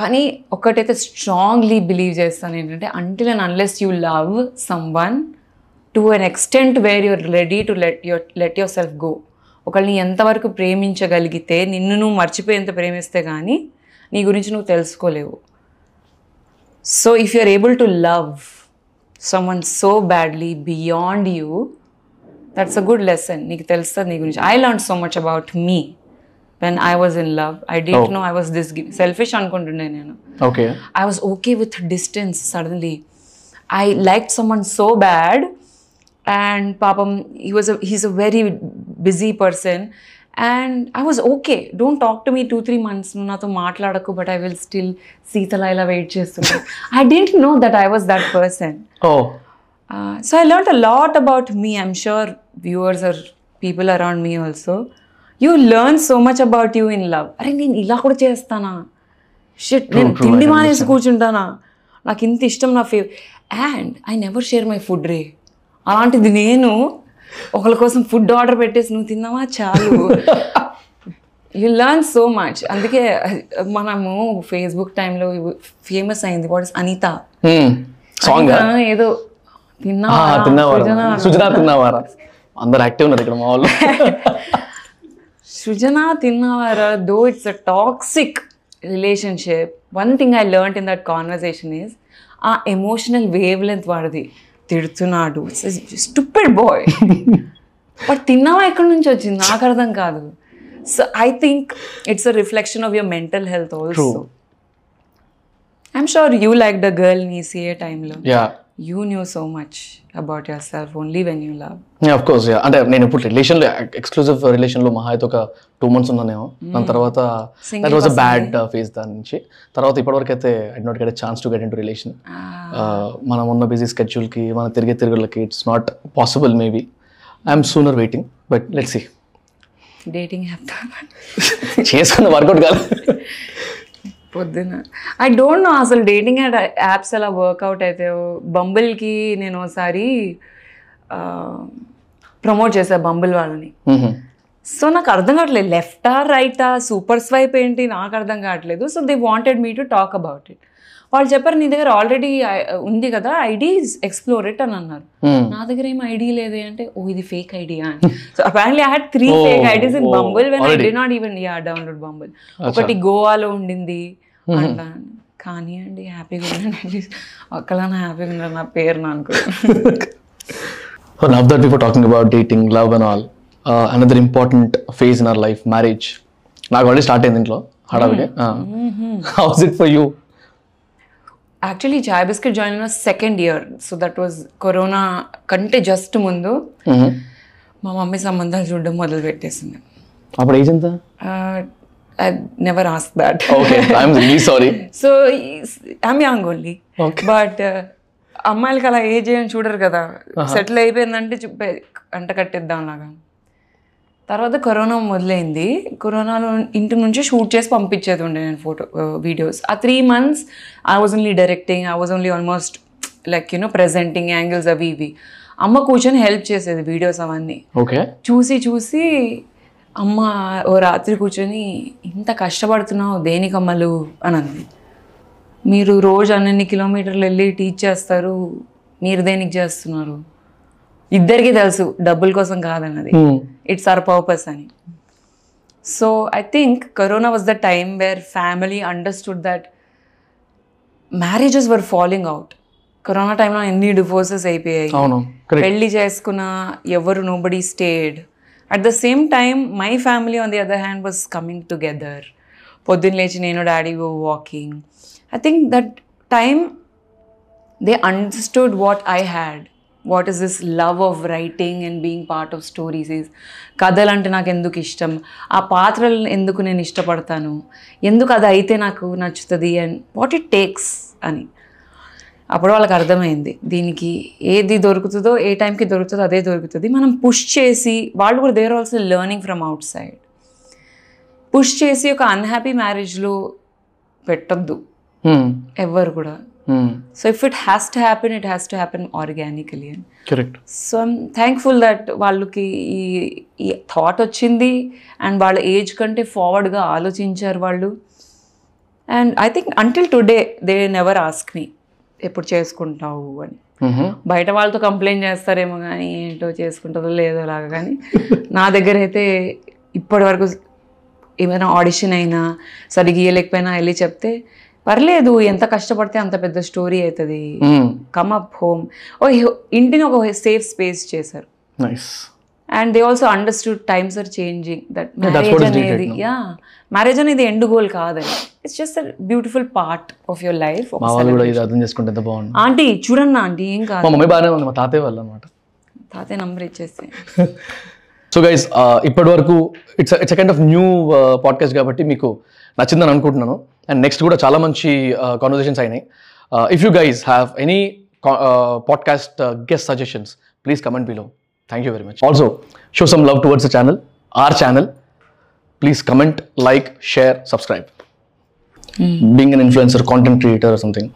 కానీ ఒకటైతే స్ట్రాంగ్లీ బిలీవ్ చేస్తాను ఏంటంటే until and unless you love someone to an extent where you're ready to let your let yourself go ఒకళ్ళని ఎంతవరకు ప్రేమించగలిగితే నిన్ను నువ్వు మర్చిపోయేంత ప్రేమిస్తే కానీ నీ గురించి నువ్వు తెలుసుకోలేవు. So if you are able to love someone so badly beyond you that's a good lesson నీకు తెలుస్తుంది నీ గురించి I learn so much about me when I was in love I didn't know I was this selfish అనుకుంటుండే నేను okay I was okay with distance suddenly. I liked someone so bad, and Papam, he was a he's a very busy person, and I was okay. Don't talk to me two three months. నువ్వు నాతో మాట్లాడకు but I will still సీతలా ఇలా wait చేస్తున్నా I didn't know that I was that person so I learn a lot about me I'm sure viewers or people around me also you learn so much about you in love అరే నేను ఇలా కూడా చేస్తానా? Shit నేను తిండి మానేసి కూర్చుంటానా? నాకు ఇంత ఇష్టం నా fave and I never share my food రే అలాంటిది నేను ఒకరి కోసం ఫుడ్ ఆర్డర్ పెట్టేసి నువ్వు తిన్నావా? చాలు. యూ లర్న్ సో మచ్ అందుకే మనము ఫేస్బుక్ టైంలో ఫేమస్ అయింది. వాట్ ఇస్ అనిత సాంగ్ ఏదో తిన్నావా? సుజనా తిన్నవారా? అందరు యాక్టివ్ ఉన్నారు ఇక్కడ మా వాళ్ళు. Srujana తిన్నవారా? Though it's a toxic relationship one thing I learn in that conversation is a emotional wavelength వాడిది. తిడుతున్నాడు. స్టూపిడ్ బాయ్ బట్ తిన్నావా ఎక్కడి నుంచి వచ్చింది? నాకు అర్థం కాదు. So I think it's a reflection of your mental health also I'm sure you like the girl నీ సిఏ టైంలో yeah knew so much about yourself only when you love of course అంటే నేను ఇప్పుడు రిలేషన్లో ఎక్స్క్లూజివ్ రిలేషన్లో మహా అయితే ఒక టూ మంత్స్ ఉన్నానేమో. దాని తర్వాత that was a bad phase దాని నుంచి. తర్వాత ఇప్పటివరకు అయితే I not get chance to get into relation మనం ఉన్న బిజీ స్కెడ్యూల్కి మన తిరిగే తిరుగులకి it's not possible maybe I'm sooner waiting but let see dating app చేసుకున్న వర్కౌట్ కాదు పొద్దున. ఐ డోంట్ నో అసలు డేటింగ్ యాప్స్ అలా వర్కౌట్ అయితే బంబుల్కి నేను ఒకసారి ప్రమోట్ చేశాను బంబుల్ వాళ్ళని. సో నాకు అర్థం కావట్లేదు లెఫ్టా రైటా సూపర్ స్వైప్ ఏంటి నాకు అర్థం కావట్లేదు. So they wanted me to talk about it వాళ్ళు చెప్పారు నీ దగ్గర ఆల్రెడీ ఉంది కదా ఐడి ఎక్స్ప్లోర్ ఇట్ అని అన్నారు. నా దగ్గర ఏం ఐడి లేదు అంటే ఓ ఇది ఫేక్ ఐడియా అని. So apparently I had three fake IDs in Bumble when I did not even yeah download Bumble ఒకటి గోవాలో ఉండింది అంటాను కానీ అండి హ్యాపీగా ఉండండి ఒక్కలానా హ్యాపీగా ఉన్నారు నా పేరు నా అనుకో. <laughs> Were talking about dating, love and all. Uh, another important phase in our life, marriage. నాకు ఆల్రెడీ స్టార్ట్ అయింది ఇంట్లో హడావిడి. How's it for you actually Chai Biscuit join అయిన second year so that was corona కంటే just ముందు. మా mummy సంబంధాలు చూడడం మొదలు పెట్టేసింది. అప్పుడు ఏజ్ ఎంత? I never ask that sorry so I'm young only but అమ్మాయిలకి అలా ఏజ్ అని చూడరు కదా. సెటిల్ అయిపోయిందంటే చెప్పే అంట కట్టేద్దాం లాగా. తర్వాత కరోనా మొదలైంది. కరోనాలో ఇంటి నుంచి షూట్ చేసి పంపించేది ఉండే నేను ఫోటో వీడియోస్. ఆ three months I was only directing I was only almost like you know presenting angles అవి ఇవి. అమ్మ కూర్చొని హెల్ప్ చేసేది వీడియోస్ అవన్నీ. ఓకే. చూసి చూసి అమ్మ ఓ రాత్రి కూర్చొని ఇంత కష్టపడుతున్నావు దేనికమ్మలు అని అంది. మీరు రోజు అన్నన్ని కిలోమీటర్లు వెళ్ళి టీచ్ చేస్తారు మీరు దేనికి చేస్తున్నారు? ఇద్దరికి తెలుసు డబ్బుల కోసం కాదన్నది. ఇట్స్ అవర్ పర్పస్ అని so I think corona was the time where family understood that marriages were following out corona టైంలో ఎన్ని డివోర్సెస్ అయిపోయాయి. పెళ్ళి చేసుకున్న ఎవరు nobody stayed at the same time my family on the other hand was coming together పొద్దున్న లేచి నేను daddy walking I think that time they understood what I had what is this love of writing and being part of stories is కథలు అంటే నాకు ఎందుకు ఇష్టం? ఆ పాత్రలను ఎందుకు నేను ఇష్టపడతాను? ఎందుకు అది అయితే నాకు నచ్చుతుంది? అండ్ వాట్ ఇట్ టేక్స్ అని. అప్పుడు వాళ్ళకి అర్థమైంది. దీనికి ఏది దొరుకుతుందో ఏ టైంకి దొరుకుతుందో అదే దొరుకుతుంది. మనం పుష్ చేసి వాళ్ళు కూడా they're also learning from outside push చేసి ఒక అన్హ్యాపీ మ్యారేజ్లో పెట్టొద్దు. ఎవ్వరు కూడా. So if it has to happen it has to happen organically అని correct so I'm thankful that వాళ్ళకి ఈ ఈ థాట్ వచ్చింది అండ్ వాళ్ళ ఏజ్ కంటే ఫార్వర్డ్గా ఆలోచించారు వాళ్ళు. And I think until today they never ask me ఎప్పుడు చేసుకుంటావు? అని. బయట వాళ్ళతో కంప్లైంట్ చేస్తారేమో కానీ ఏంటో చేసుకుంటుందో లేదో లాగా కానీ నా దగ్గర అయితే ఇప్పటి వరకు ఏమైనా ఆడిషన్ అయినా సరిగ్గా ఇయ్యలేకపోయినా వెళ్ళి చెప్తే పర్లేదు ఎంత కష్టపడితే అంత పెద్ద స్టోరీ అవుతుంది కమ్ అప్ హోమ్ ఓ ఇంటిని ఒక సేఫ్ స్పేస్ చేశారు. And they also understood times are changing that marriage అనేది యా మ్యారేజ్ అనేది ఎండ్ గోల్ కాదని. It's just a beautiful part of your life అర్థం చేసుకుంటే బాగుంది ఆంటీ చూడండి ఆంటీ ఏం కాదు. మా మమ్మీ బాగానే ఉంది మా తాతయ్య వాళ్ళు అనమాట తాతయ్య నంబర్ ఇచ్చేస్తే. <laughs> సో గైస్ ఇప్పటి వరకు it's it's kind of new podcast కాబట్టి మీకు నచ్చిందని అనుకుంటున్నాను. అండ్ నెక్స్ట్ కూడా చాలా మంచి కాన్వర్జేషన్స్ అయినాయి. If you guys have any podcast guest suggestions please comment below thank you very much also show some love towards the channel or channel please comment like share subscribe being an influencer content creator something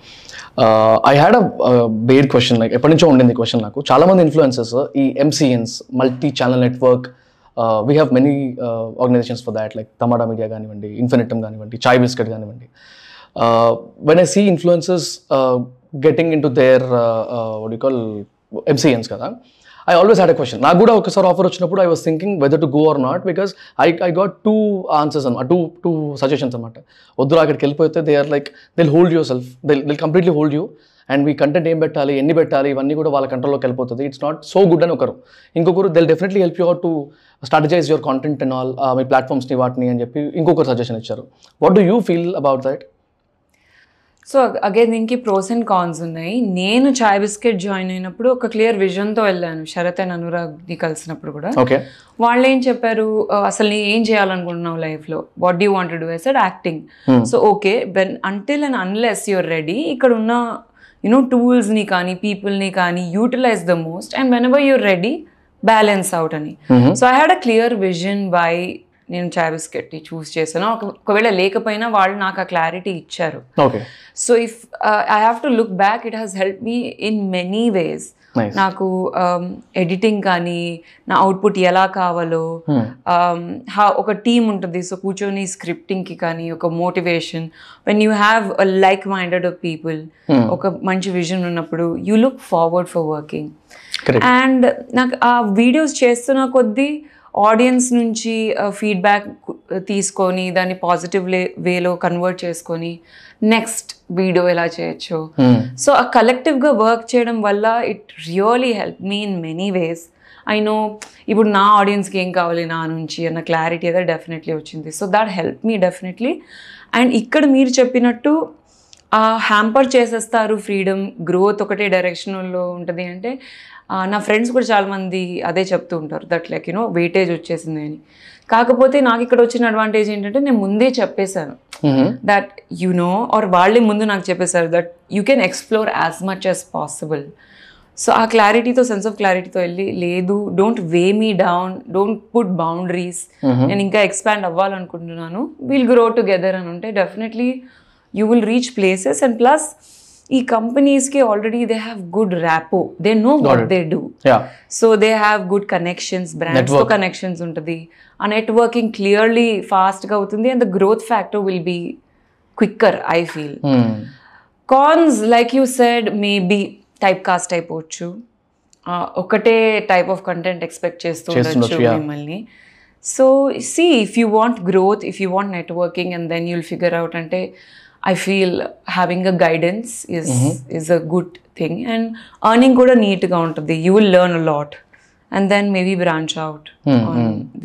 I had a bare question like ఎప్పటి నుంచో ఉండింది question నాకు. చాలా మంది influencers ఈ MCNs multi channel network we have many organisations for that like Tamada media కానివ్వండి Infinitum కానివ్వండి Chai biscuit కానివ్వండి. When I see influences getting into there what call MCNs కదా I always had a question నాకు కూడా ఒకసారి offer వచ్చినప్పుడు I was thinking whether to go or not because I I got two answers అనమాట two two suggestions అనమాట వద్దు అక్కడికి వెళ్ళిపోతే they are like they'll hold yourself they'll they'll completely hold you and me content ఏం పెట్టాలి ఎన్ని పెట్టాలి ఇవన్నీ కూడా వాళ్ళ కంట్రోల్లోకి వెళ్ళిపోతుంది. ఇట్స్ నాట్ సో గుడ్ అని ఒకరు. ఇంకొకరు they'll definitely help you to strategise your content and all మీ ప్లాట్ఫామ్స్ని వాటిని అని చెప్పి ఇంకొకరు సజెషన్ ఇచ్చారు. What do you feel about that so again దీనికి ప్రోస్ అండ్ కాన్స్ ఉన్నాయి. నేను చాయ్ బిస్కెట్ జాయిన్ అయినప్పుడు ఒక క్లియర్ విజన్తో వెళ్ళాను శరత్ అండ్ అనురాగ్ని కలిసినప్పుడు కూడా. వాళ్ళు ఏం చెప్పారు? "ఆ, అసలు నీ ఏం చేయాలనుకుంటున్నావు లైఫ్లో? What do want do I said acting so okay when until and unless your ready ఇక్కడ ఉన్న యునో టూల్స్ని కానీ పీపుల్ని కానీ utilise the most and whenever you're ready balance out అని so I had a clear vision by నేను Chai biscuit చూస్ చేశాను. ఒక- ఒకవేళ లేకపోయినా వాళ్ళు నాకు ఆ క్లారిటీ ఇచ్చారు. So if I have to look back it has help me in many ways నాకు ఎడిటింగ్ కానీ నా అవుట్పుట్ ఎలా కావాలో um, how- ఒక టీమ్ ఉంటుంది. సో కూర్చొని స్క్రిప్టింగ్కి కానీ ఒక motivation when you have like minded of people ఒక మంచి విజన్ ఉన్నప్పుడు you look forward for working and నాకు ఆ వీడియోస్ చేస్తున్న కొద్దీ ఆడియన్స్ నుంచి ఫీడ్బ్యాక్ తీసుకొని దాన్ని పాజిటివ్ వేలో కన్వర్ట్ చేసుకొని నెక్స్ట్ వీడియో ఎలా చేయొచ్చు. సో ఆ కలెక్టివ్గా వర్క్ చేయడం వల్ల it really help me in many ways I know ఇప్పుడు నా ఆడియన్స్కి ఏం కావాలి నా నుంచి అన్న క్లారిటీ అయితే డెఫినెట్లీ వచ్చింది. So that help me definitely and ఇక్కడ మీరు చెప్పినట్టు హ్యాంపర్ చేసేస్తారు ఫ్రీడమ్ గ్రోత్ ఒకటే డైరెక్షన్లో ఉంటుంది అంటే నా ఫ్రెండ్స్ కూడా చాలామంది అదే చెప్తూ ఉంటారు దట్ లైక్ యూనో వెయిటేజ్ వచ్చేసింది అని. కాకపోతే నాకు ఇక్కడ వచ్చిన అడ్వాంటేజ్ ఏంటంటే నేను ముందే చెప్పేశాను దట్ యు నో ఆర్ వాళ్ళే ముందు నాకు చెప్పేశారు that you can explore as much as possible so ఆ క్లారిటీతో సెన్స్ ఆఫ్ క్లారిటీతో వెళ్ళి లేదు don't weigh me down don't put boundaries నేను ఇంకా ఎక్స్పాండ్ అవ్వాలనుకుంటున్నాను. విల్ గ్రో టుగెదర్ అని ఉంటే definitely you will reach places and plus ఈ కంపెనీస్కి already they have good rapport they know what they do so they have good connections బ్రాండ్స్తో connections ఉంటుంది. ఆ networking clearly ఫాస్ట్గా అవుతుంది and the growth factor will be quicker I feel cons like you said maybe typecast అయిపోవచ్చు. ఒకటే type of content expect చేస్తూ ఉండొచ్చు మిమ్మల్ని. So see if you want growth if you want networking and then you'll figure out అంటే I feel having a guidance is is a good thing and earning కూడా నీట్గా ఉంటుంది. You will learn a lot and then maybe branch out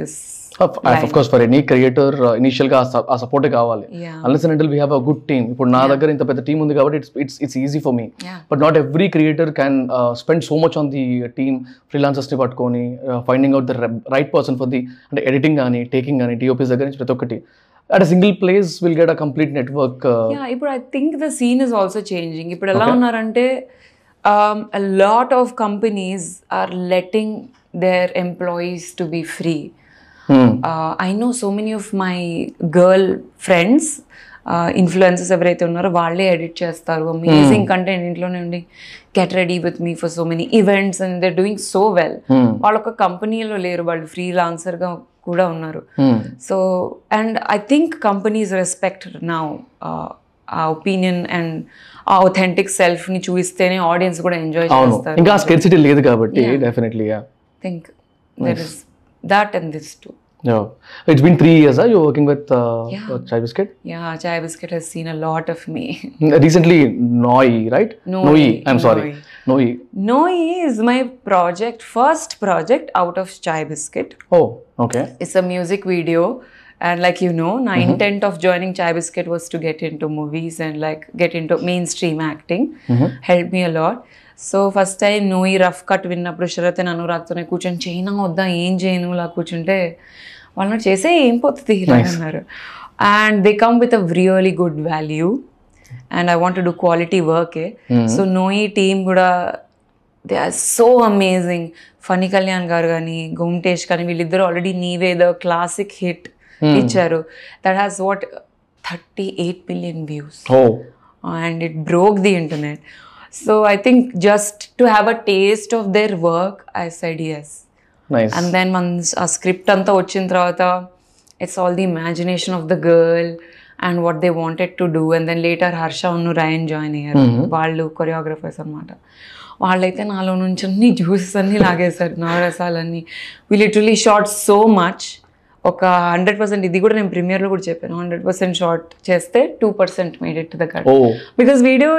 this of course for any creator ఇనిషియల్గా ఆ support కావాలి. Unless and we have a good team ఇప్పుడు నా దగ్గర ఇంత పెద్ద టీం ఉంది కాబట్టి it's it's it's easy for me. But not every creator can spend so much on the team ఫ్రీలాన్సర్స్ని పట్టుకొని finding out the right person for the అంటే editing కానీ టేకింగ్ కానీ టీఓపీస్ దగ్గర నుంచి ప్రతి ఒక్కటి. At single place will get a complete network ఇప్పుడు I think the scene is also changing ఇప్పుడు ఎలా ఉన్నారంటే lot of companies are letting their employees to be free I know so many of my girl friends influences ఎవరైతే ఉన్నారో వాళ్ళే edit చేస్తారు. Amazing content ఇంట్లోనే ఉండి get ready with me for so many events and they doing so well వాళ్ళు ఒక కంపెనీలో లేరు వాళ్ళు ఫ్రీ లాన్సర్గా కూడా ఉన్నారు so and I think companies respect now a opinion and a authentic సెల్ఫ్ని చూపిస్తేనే audience కూడా ఎంజాయ్ అవును చేస్తారు ఇంకా స్కెర్సిటీ లేదు కాబట్టి definitely yeah think there is that and this too it's been three years you working with Chai Biscuit Yeah, Chai Biscuit has seen a lot of me. <laughs> recently Noi, right? Noi, Noi. I'm sorry. Noi. Noi is my project, first project out of Chai Biscuit. Oh, Okay. It's a music video. And like you know, my intent of joining Chai Biscuit was to get into movies and like get into mainstream acting. Helped me a lot. So first time నోయి rough cut విన్నప్పుడు శరత్ అనురాగ్తోనే కూర్చొని China వద్దా ఏం చేయను ఇలా కూర్చుంటే వాళ్ళు చేసే ఏం పోతుంది ఇలా అన్నారు and they come with a really good value and I want do quality వర్కే సో నోయి టీమ్ కూడా they are so amazing Phani Kalyan గారు కానీ గోమ్టేష్ కానీ వీళ్ళిద్దరు already Neeve the classic hit ఇచ్చారు that has what thirty eight million views Oh, and it broke the internet. So I think just to have a taste of their work, I said yes. nice. And then once a script అంతా వచ్చిన తర్వాత it's all the imagination of the girl and what they wanted to do. And then later Harsha ఉన్ను Rayan join అయ్యారు వాళ్ళు choreographers అనమాట వాళ్ళైతే నాలో నుంచి అన్ని జ్యూసెస్ అన్ని లాగేశారు నవరసాలన్నీ. We literally shot so much ఒక హండ్రెడ్ పర్సెంట్ ఇది కూడా నేను ప్రీమియర్లో కూడా చెప్పాను. హండ్రెడ్ పర్సెంట్ షార్ట్ చేస్తే two percent made it the cut oh, because video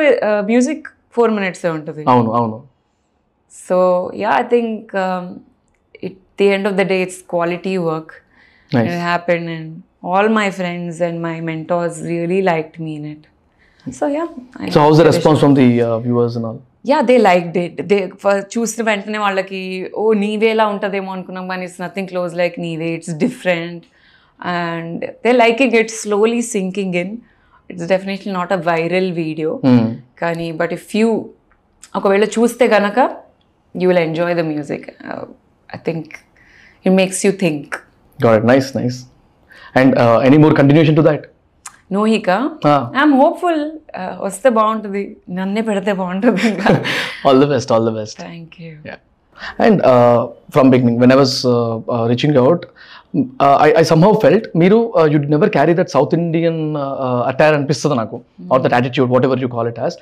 music four minutes ఉంటుంది. అవును అవును. So yeah I think it the end of the day it's quality work Nice. it happened and all my friends and my mentors really liked me in it. So yeah I, So how's the response from the uh, viewers and all? yeah they liked it they ఫ- చూసిన వెంటనే వాళ్ళకి ఓ నీవేలా ఉంటుందేమో అనుకున్నాం కానీ it's nothing close like Neeve it's different and they liking it slowly sinking in it's definitely not a viral video Hmm. కానీ బట్ ఇఫ్ యూ ఒకవేళ చూస్తే గనక you will enjoy the music I think it makes you think Got it. Nice, nice. And uh, any more continuation to that? నోహిక Ah, I'm hopeful వస్తే బాగుంటుంది నన్నే పెడితే బాగుంటుంది ఇంకా all the best, all the best. Thank you Yeah. And uh, from beginning, when I was uh, uh, reaching out, mm, uh, I, I somehow felt మీరు uh, you'd never carry that South Indian uh, uh, attire అనిపిస్తుంది నాకు or that attitude, whatever you call it as.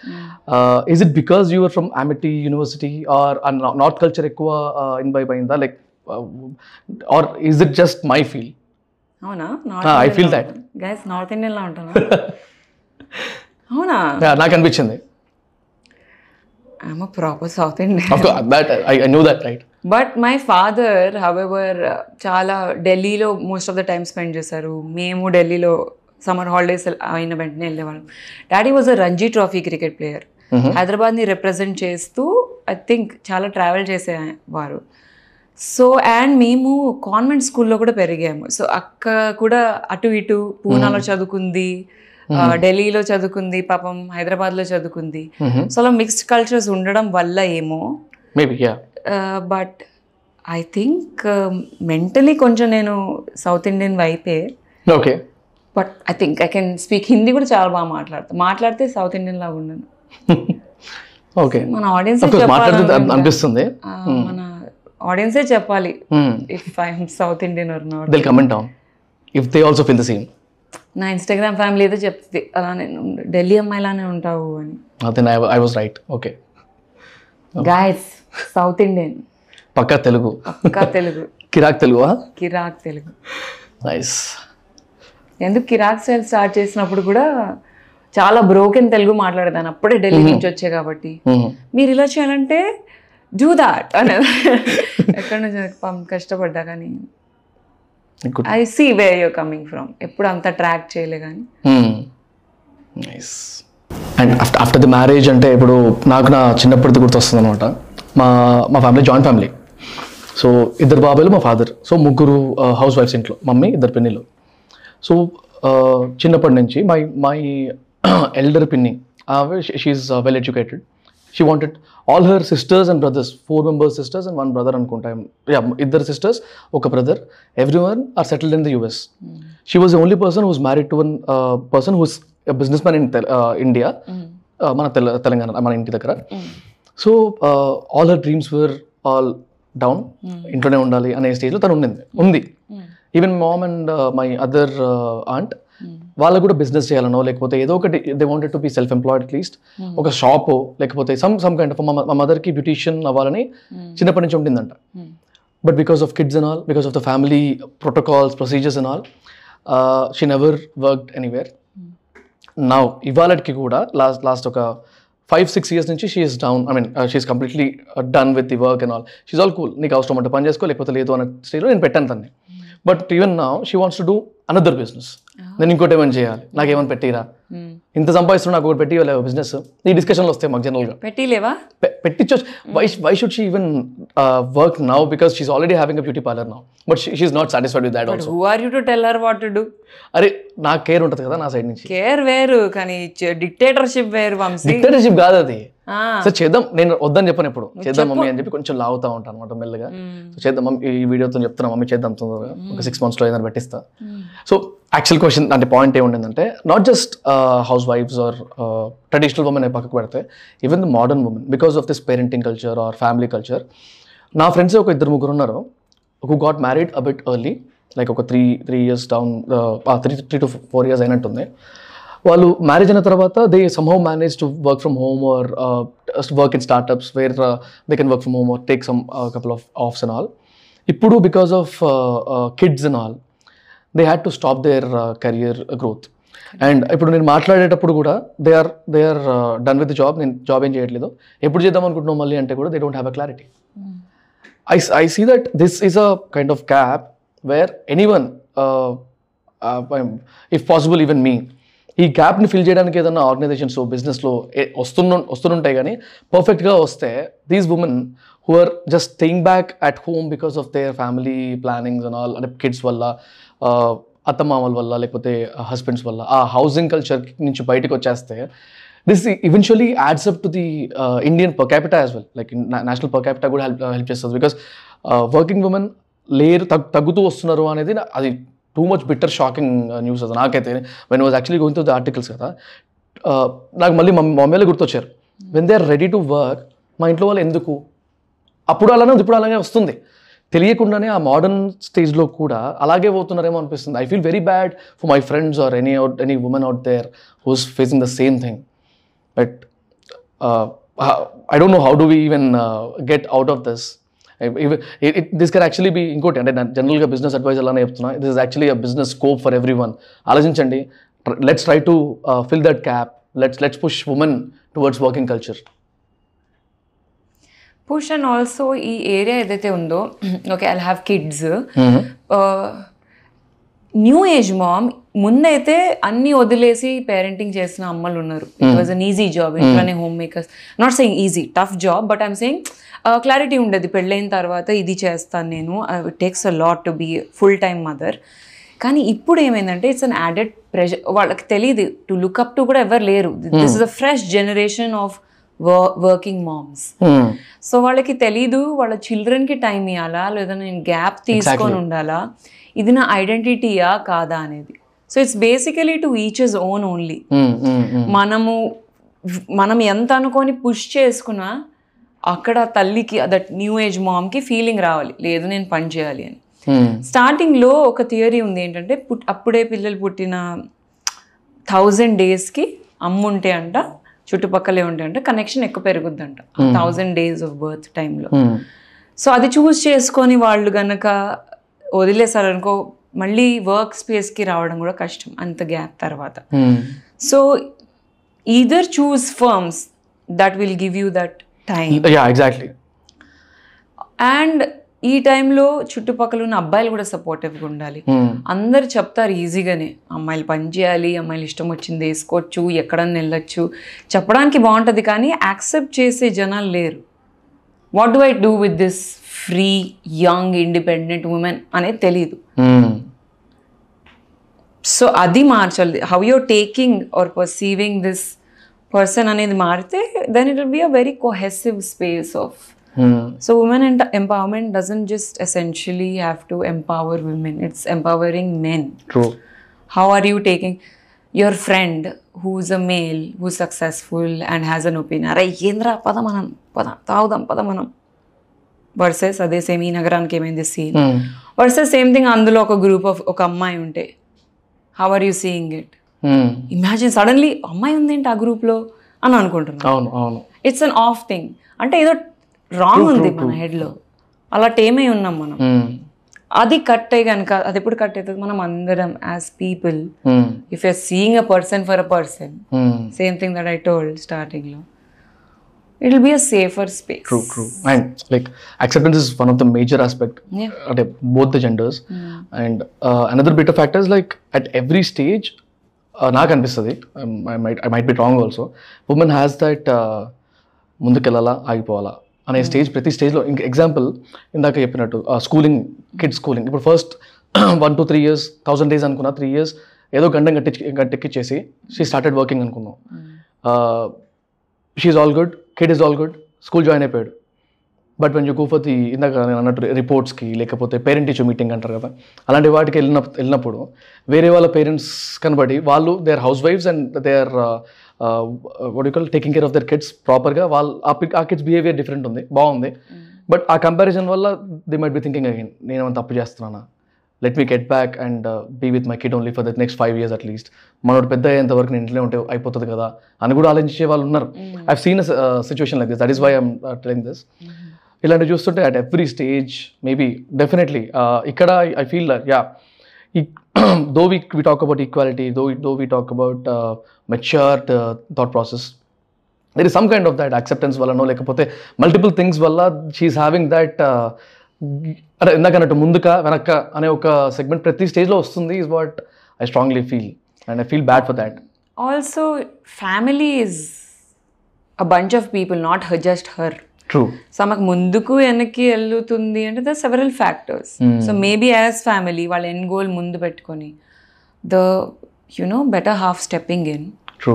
Uh, is it because you were from Amity University or uh, no- North culture ఎక్కువ uh, imbibe అయిందా like uh, or is it just my feel? అవునా. Guys north Indian లా ఉంటాను అవునా? నాకు అనిపించింది. I'm proper south Indian? But my father however చాలా ఢిల్లీలో most of the time spend చేశారు. మేము ఢిల్లీలో సమ్మర్ హాలిడేస్ అయిన వెంటనే వెళ్ళేవాళ్ళం. Daddy was a Ranji trophy cricket player హైదరాబాద్ని రిప్రజెంట్ చేస్తూ ఐ థింక్ చాలా ట్రావెల్ చేసేవారు. సో అండ్ మేము కాన్వెంట్ స్కూల్లో కూడా పెరిగాము. సో అక్క కూడా అటు ఇటు పూనాలో చదువుకుంది ఢిల్లీలో చదువుకుంది పాపం హైదరాబాద్లో చదువుకుంది. సో అలా మిక్స్డ్ కల్చర్స్ ఉండడం వల్ల ఏమో. బట్ ఐ థింక్ మెంటలీ కొంచెం నేను సౌత్ ఇండియన్ వైపే. Okay. But I think I can speak Hindi కూడా చాలా బాగా మాట్లాడతాను మాట్లాడితే సౌత్ ఇండియన్ లాగా ఉన్నాను <laughs> Okay. మన ఆడియన్స్ అనిపిస్తుంది. మన ఆడియన్సే చెప్పాలి. Hmm. If I'm south Indian or not They'll comment down if they also feel the same. నా ఇన్స్టాగ్రామ్ ఫ్యామిలీ అయితే చెప్తుంది అలానే ఉండు. ఢిల్లీ అమ్మాయిలానే ఉంటావు అని. I, I was right. Okay. Guys south Indian పక్కా తెలుగు. పక్కా తెలుగు. కిరాక్ తెలుగు కిరాక్ తెలుగు. నైస్ ఎందుకు కిరాక్ స్టైల్ స్టార్ట్ చేసినప్పుడు కూడా చాలా బ్రోకెన్ తెలుగు మాట్లాడేదాన్ని. అప్పుడే ఢిల్లీ నుంచి వచ్చే కాబట్టి. మ్మ్. మీరు ఇలా చేయాలంటే డూ దాట్ అనేది ఎక్కడి నుంచి కష్టపడ్డా కానీ. I see way you're coming from ఎప్పుడు అంత ట్రాక్ చేయలే కానీ. And after after the marriage అంటే ఇప్పుడు నాకు నా చిన్నప్పటిది గుర్తొస్తుంది అనమాట మా మా ఫ్యామిలీ జాయింట్ ఫ్యామిలీ సో ఇద్దరు బాబాయిలు మా ఫాదర్ సో ముగ్గురు హౌస్ వైఫ్స్ ఇంట్లో. మమ్మీ ఇద్దరు పిన్నిలు. సో చిన్నప్పటి నుంచి మై మై ఎల్డర్ పిన్ని she's well educated she wanted all her sisters and brothers four members sisters and one brother అనుకుంటా. యా ఇద్దరు సిస్టర్స్ ఒక brother everyone are settled in the US she was only person who's married to one person who's businessman in India మన తెల తెలంగాణ మన ఇంటి దగ్గర. So all her dreams were all down ఇంట్లోనే ఉండాలి అనే స్టేజ్లో తను ఉండింది. ఉంది. Even mom and my other aunt వాళ్ళకు కూడా బిజినెస్ చేయాలనో లేకపోతే ఏదో ఒకటి they wanted to be self employed at least ఒక షాప్ లేకపోతే సమ్ సమ్ కైండ్ ఆఫ్ మా మదర్కి బ్యూటీషియన్ అవ్వాలని చిన్నప్పటి నుంచి ఉండిందంట. But because of kids and all because of the family protocols procedures and all she never worked anywhere now ఇవాళకి కూడా last last ఒక ఫైవ్ సిక్స్ ఇయర్స్ నుంచి she's down I mean she's completely done with the work and all she's all cool నీకు అవసరం అంటే పని చేసుకో లేకపోతే లేదు అన్న స్టేజ్లో నేను పెట్టాను తన్ని. బట్ ఈవెన్ నా she wants to do another business. నేను ఇంకోటి ఏమైనా చేయాలి? నాకు ఏమైనా పెట్టిరా ఇంత సంపాదిస్తున్నా నాకు ఒకటి పెట్టి బిజినెస్? ఈ డిస్కషన్లో వస్తాయి మాకు జనరల్గా పెట్టిలేవా? పెట్టించు why why should she even work now because she's already having a beauty parlour now but she's not satisfied with that also who are you to tell her what to do అరే నాకు care ఉంటుంది కదా నా సైడ్ నుంచి. Care వేరు కానీ dictatorship వేరు డిక్టేటర్షిప్ కాదు అది సో చేద్దాం నేను వద్దని చెప్పను ఎప్పుడు చేద్దాం మమ్మీ అని చెప్పి కొంచెం లాగుతా ఉంటాను అనమాట మెల్లగా. సో చేద్దాం మమ్మీ ఈ వీడియోతో చెప్తున్నా మమ్మీ చేద్దాం తొందరగా. ఒక సిక్స్ మంత్స్లో ఏదైనా పెట్టిస్తా. సో యాక్చువల్ క్వశ్చన్ అంటే point ఏముండిందంటే not just house wives or traditional women పక్కకు పెడితే even the modern women because of this parenting culture or family culture నా ఫ్రెండ్స్ ఒక ఇద్దరు ముగ్గురు ఉన్నారు who got married a bit early like ఒక three three years down three three to four years అయినట్టుంది. వాళ్ళు మ్యారేజ్ అయిన తర్వాత they somehow manage to work from home or work in startups where they can work from home or take some couple of offs and all ఇప్పుడు because of kids and all they had to stop their career growth and ఇప్పుడు నేను మాట్లాడేటప్పుడు కూడా they are they are done with job నేను job ఏం చేయట్లేదు. ఎప్పుడు చేద్దాం అనుకుంటున్నాం మళ్ళీ అంటే కూడా they don't have a clarity see that this is a kind of gap where anyone, uh, uh, um, if possible even me, ఈ గ్యాప్ని ఫిల్ చేయడానికి ఏదైనా ఆర్గనైజేషన్స్ బిజినెస్లో వస్తున్న వస్తుంటాయి కానీ పర్ఫెక్ట్గా వస్తే these women who are just staying back at home because of their family plannings and all అంటే కిడ్స్ వల్ల అత్తమామల వల్ల లేకపోతే హస్బెండ్స్ వల్ల ఆ హౌసింగ్ కల్చర్ నుంచి బయటకు వచ్చేస్తే this eventually adds up to the Indian per capita as well like national per capita కూడా హెల్ప్ హెల్ప్ చేస్తుంది బికాస్ వర్కింగ్ ఉమెన్ లేరు తగ్గుతూ వస్తున్నారు అనేది అది too much bitter shocking news అది నాకైతే. When was actually going to the articles కదా నాకు మళ్ళీ మమ్మీ మమ్మీలో గుర్తొచ్చారు. When they are ready to work మా ఇంట్లో వాళ్ళు ఎందుకు? అప్పుడు అలానే ఉంది, ఇప్పుడు అలాగే వస్తుంది. తెలియకుండానే ఆ మోడర్న్ స్టేజ్లో కూడా అలాగే పోతున్నారేమో అనిపిస్తుంది. I feel very bad for my friends or any out any women out there who's facing the same thing but I don't know how do we even get out of this this can actually be ఇంకోటి అంటే నేను జనరల్గా business advice అలానే చెప్తున్నా. This is actually a business scope for everyone ఆలోచించండి let's try to fill that gap let's let's push women towards working culture push and also ఈ area ఏదైతే ఉందో okay I have kids new age mom ముందైతే అన్ని వదిలేసి parenting చేసిన అమ్మలు ఉన్నారు it was an easy job ఇంట్లోనే homemakers not saying easy tough job but I'm saying clarity ఉండేది. పెళ్ళైన తర్వాత ఇది చేస్తాను నేను. It takes a lot to be full time mother కానీ ఇప్పుడు ఏమైందంటే ఇట్స్ అన్ యాడెడ్ ప్రెషర్ వాళ్ళకి తెలియదు టు లుక్ అప్ టు కూడా ఎవరు లేరు. This is a fresh generation of working moms so వాళ్ళకి తెలీదు వాళ్ళ చిల్డ్రన్కి టైం ఇవ్వాలా లేదా నేను గ్యాప్ తీసుకొని ఉండాలా? ఇది నా ఐడెంటిటీయా కాదా అనేది. So it's basically to each is own only మనము మనం ఎంత అనుకొని పుష్ చేసుకున్నా అక్కడ తల్లికి దట్ న్యూ ఏజ్ మామ్కి ఫీలింగ్ రావాలి. లేదు నేను పని చేయాలి అని. స్టార్టింగ్లో ఒక థియరీ ఉంది ఏంటంటే పుట్ అప్పుడే పిల్లలు పుట్టిన థౌజండ్ డేస్కి అమ్ముంటే అంట చుట్టుపక్కలే ఉంటే అంట కనెక్షన్ ఎక్కువ పెరుగుద్దంట. థౌజండ్ డేస్ ఆఫ్ బర్త్ టైంలో సో అది చూస్ చేసుకొని వాళ్ళు గనక వదిలేసారనుకో మళ్ళీ వర్క్ స్పేస్కి రావడం కూడా కష్టం అంత గ్యాప్ తర్వాత. So either choose firms that will give you that time exactly and ఈ టైంలో చుట్టుపక్కల ఉన్న అబ్బాయిలు కూడా సపోర్టివ్గా ఉండాలి. అందరు చెప్తారు ఈజీగానే. అమ్మాయిలు పని చేయాలి అమ్మాయిలు ఇష్టం వచ్చింది వేసుకోవచ్చు ఎక్కడన్నా వెళ్ళొచ్చు. చెప్పడానికి బాగుంటుంది కానీ యాక్సెప్ట్ చేసే జనాలు లేరు. What do I do with this free young independent women అనేది తెలియదు సో అది మార్చాలి how you're taking or perceiving this person అనేది మారితే then it will be a very cohesive space of So women ent- empowerment doesn't just essentially have to empower women, it's empowering men. True How are you taking your friend who's a male, who's successful and has an opinion? అరే ఏంద్రా పద మనం పద తాగుదాం పద మనం versus అదే same ఈ నగరానికి ఏమైంది సీన్ వర్సెస్ సేమ్ థింగ్ అందులో ఒక గ్రూప్ ఆఫ్ ఒక అమ్మాయి ఉంటే how are you seeing it imagine suddenly అమ్మాయి ఉందేంటి ఆ గ్రూప్లో అని అనుకుంటున్నాను అవును అవును. ఇట్స్ అన్ ఆఫ్ థింగ్ అంటే ఏదో రాంగ్ ఉంది మన హెడ్లో అలా టేమై ఉన్నాం మనం. అది కట్ అయ్యి కనుక అది ఎప్పుడు కట్ అవుతుంది? మనం అందరం as people if you're seeing a person for a person same thing that I told స్టార్టింగ్లో it will be a safer space true true and like acceptance is one of the major aspect Yeah. అంటే both the genders and another bit of factors like at every stage నాకు అనిపిస్తుంది. I might I might be wrong also women has that ముందుకెళ్ళాలా ఆగిపోవాలా అనే stage ప్రతి స్టేజ్లో ఇంక example ఇందాక చెప్పినట్టు స్కూలింగ్ కిడ్ స్కూలింగ్ ఇప్పుడు first one two three years thousand days అనుకున్నా త్రీ ఇయర్స్ ఏదో గండం గట్టి గట్టెక్కిచ్చేసి షీ స్టార్టెడ్ వర్కింగ్ అనుకుందాం. She's all good kid is all good school join అయిపోయాడు. But when you go for the ఇందాక నేను అన్నట్టు రిపోర్ట్స్కి లేకపోతే పేరెంట్ టీచర్ మీటింగ్ అంటారు కదా అలాంటి వాటికి వెళ్ళిన వెళ్ళినప్పుడు వేరే వాళ్ళ పేరెంట్స్ కనబడి వాళ్ళు they are house wives and they are వడికల్ taking care of their kids ప్రాపర్గా వాళ్ళు ఆ కిడ్స్ బిహేవియర్ డిఫరెంట్ ఉంది బాగుంది. బట్ ఆ కంపారిజన్ వల్ల they might be thinking again నేను ఏమైనా తప్పు చేస్తున్నానా? Let me get back and be with my kid only for the next five years at least మనోడు పెద్ద అయ్యేంత వరకు నేను ఇంట్లో ఉంటే అయిపోతుంది కదా అని కూడా ఆలోచించే వాళ్ళు ఉన్నారు. I seen situation like this that is why I'm telling this ఇలాంటివి చూస్తుంటే at every stage maybe definitely ఇక్కడ I feel yeah though we we talk about equality though though we talk about mature thought process there is some kind of that acceptance వల్లనో లేకపోతే multiple things వల్ల she's having that అంటే ఇందాక అన్నట్టు ముందుక వెనక్క అనే ఒక segment ప్రతి స్టేజ్లో వస్తుంది is what I strongly feel and I feel bad for that also family is a bunch of people not her just her true so ఆమెకు ముందుకు వెనక్కి వెళ్తుంది అంటే the several factors so maybe as family వాళ్ళ end goal ముందు పెట్టుకొని the you know better half stepping in true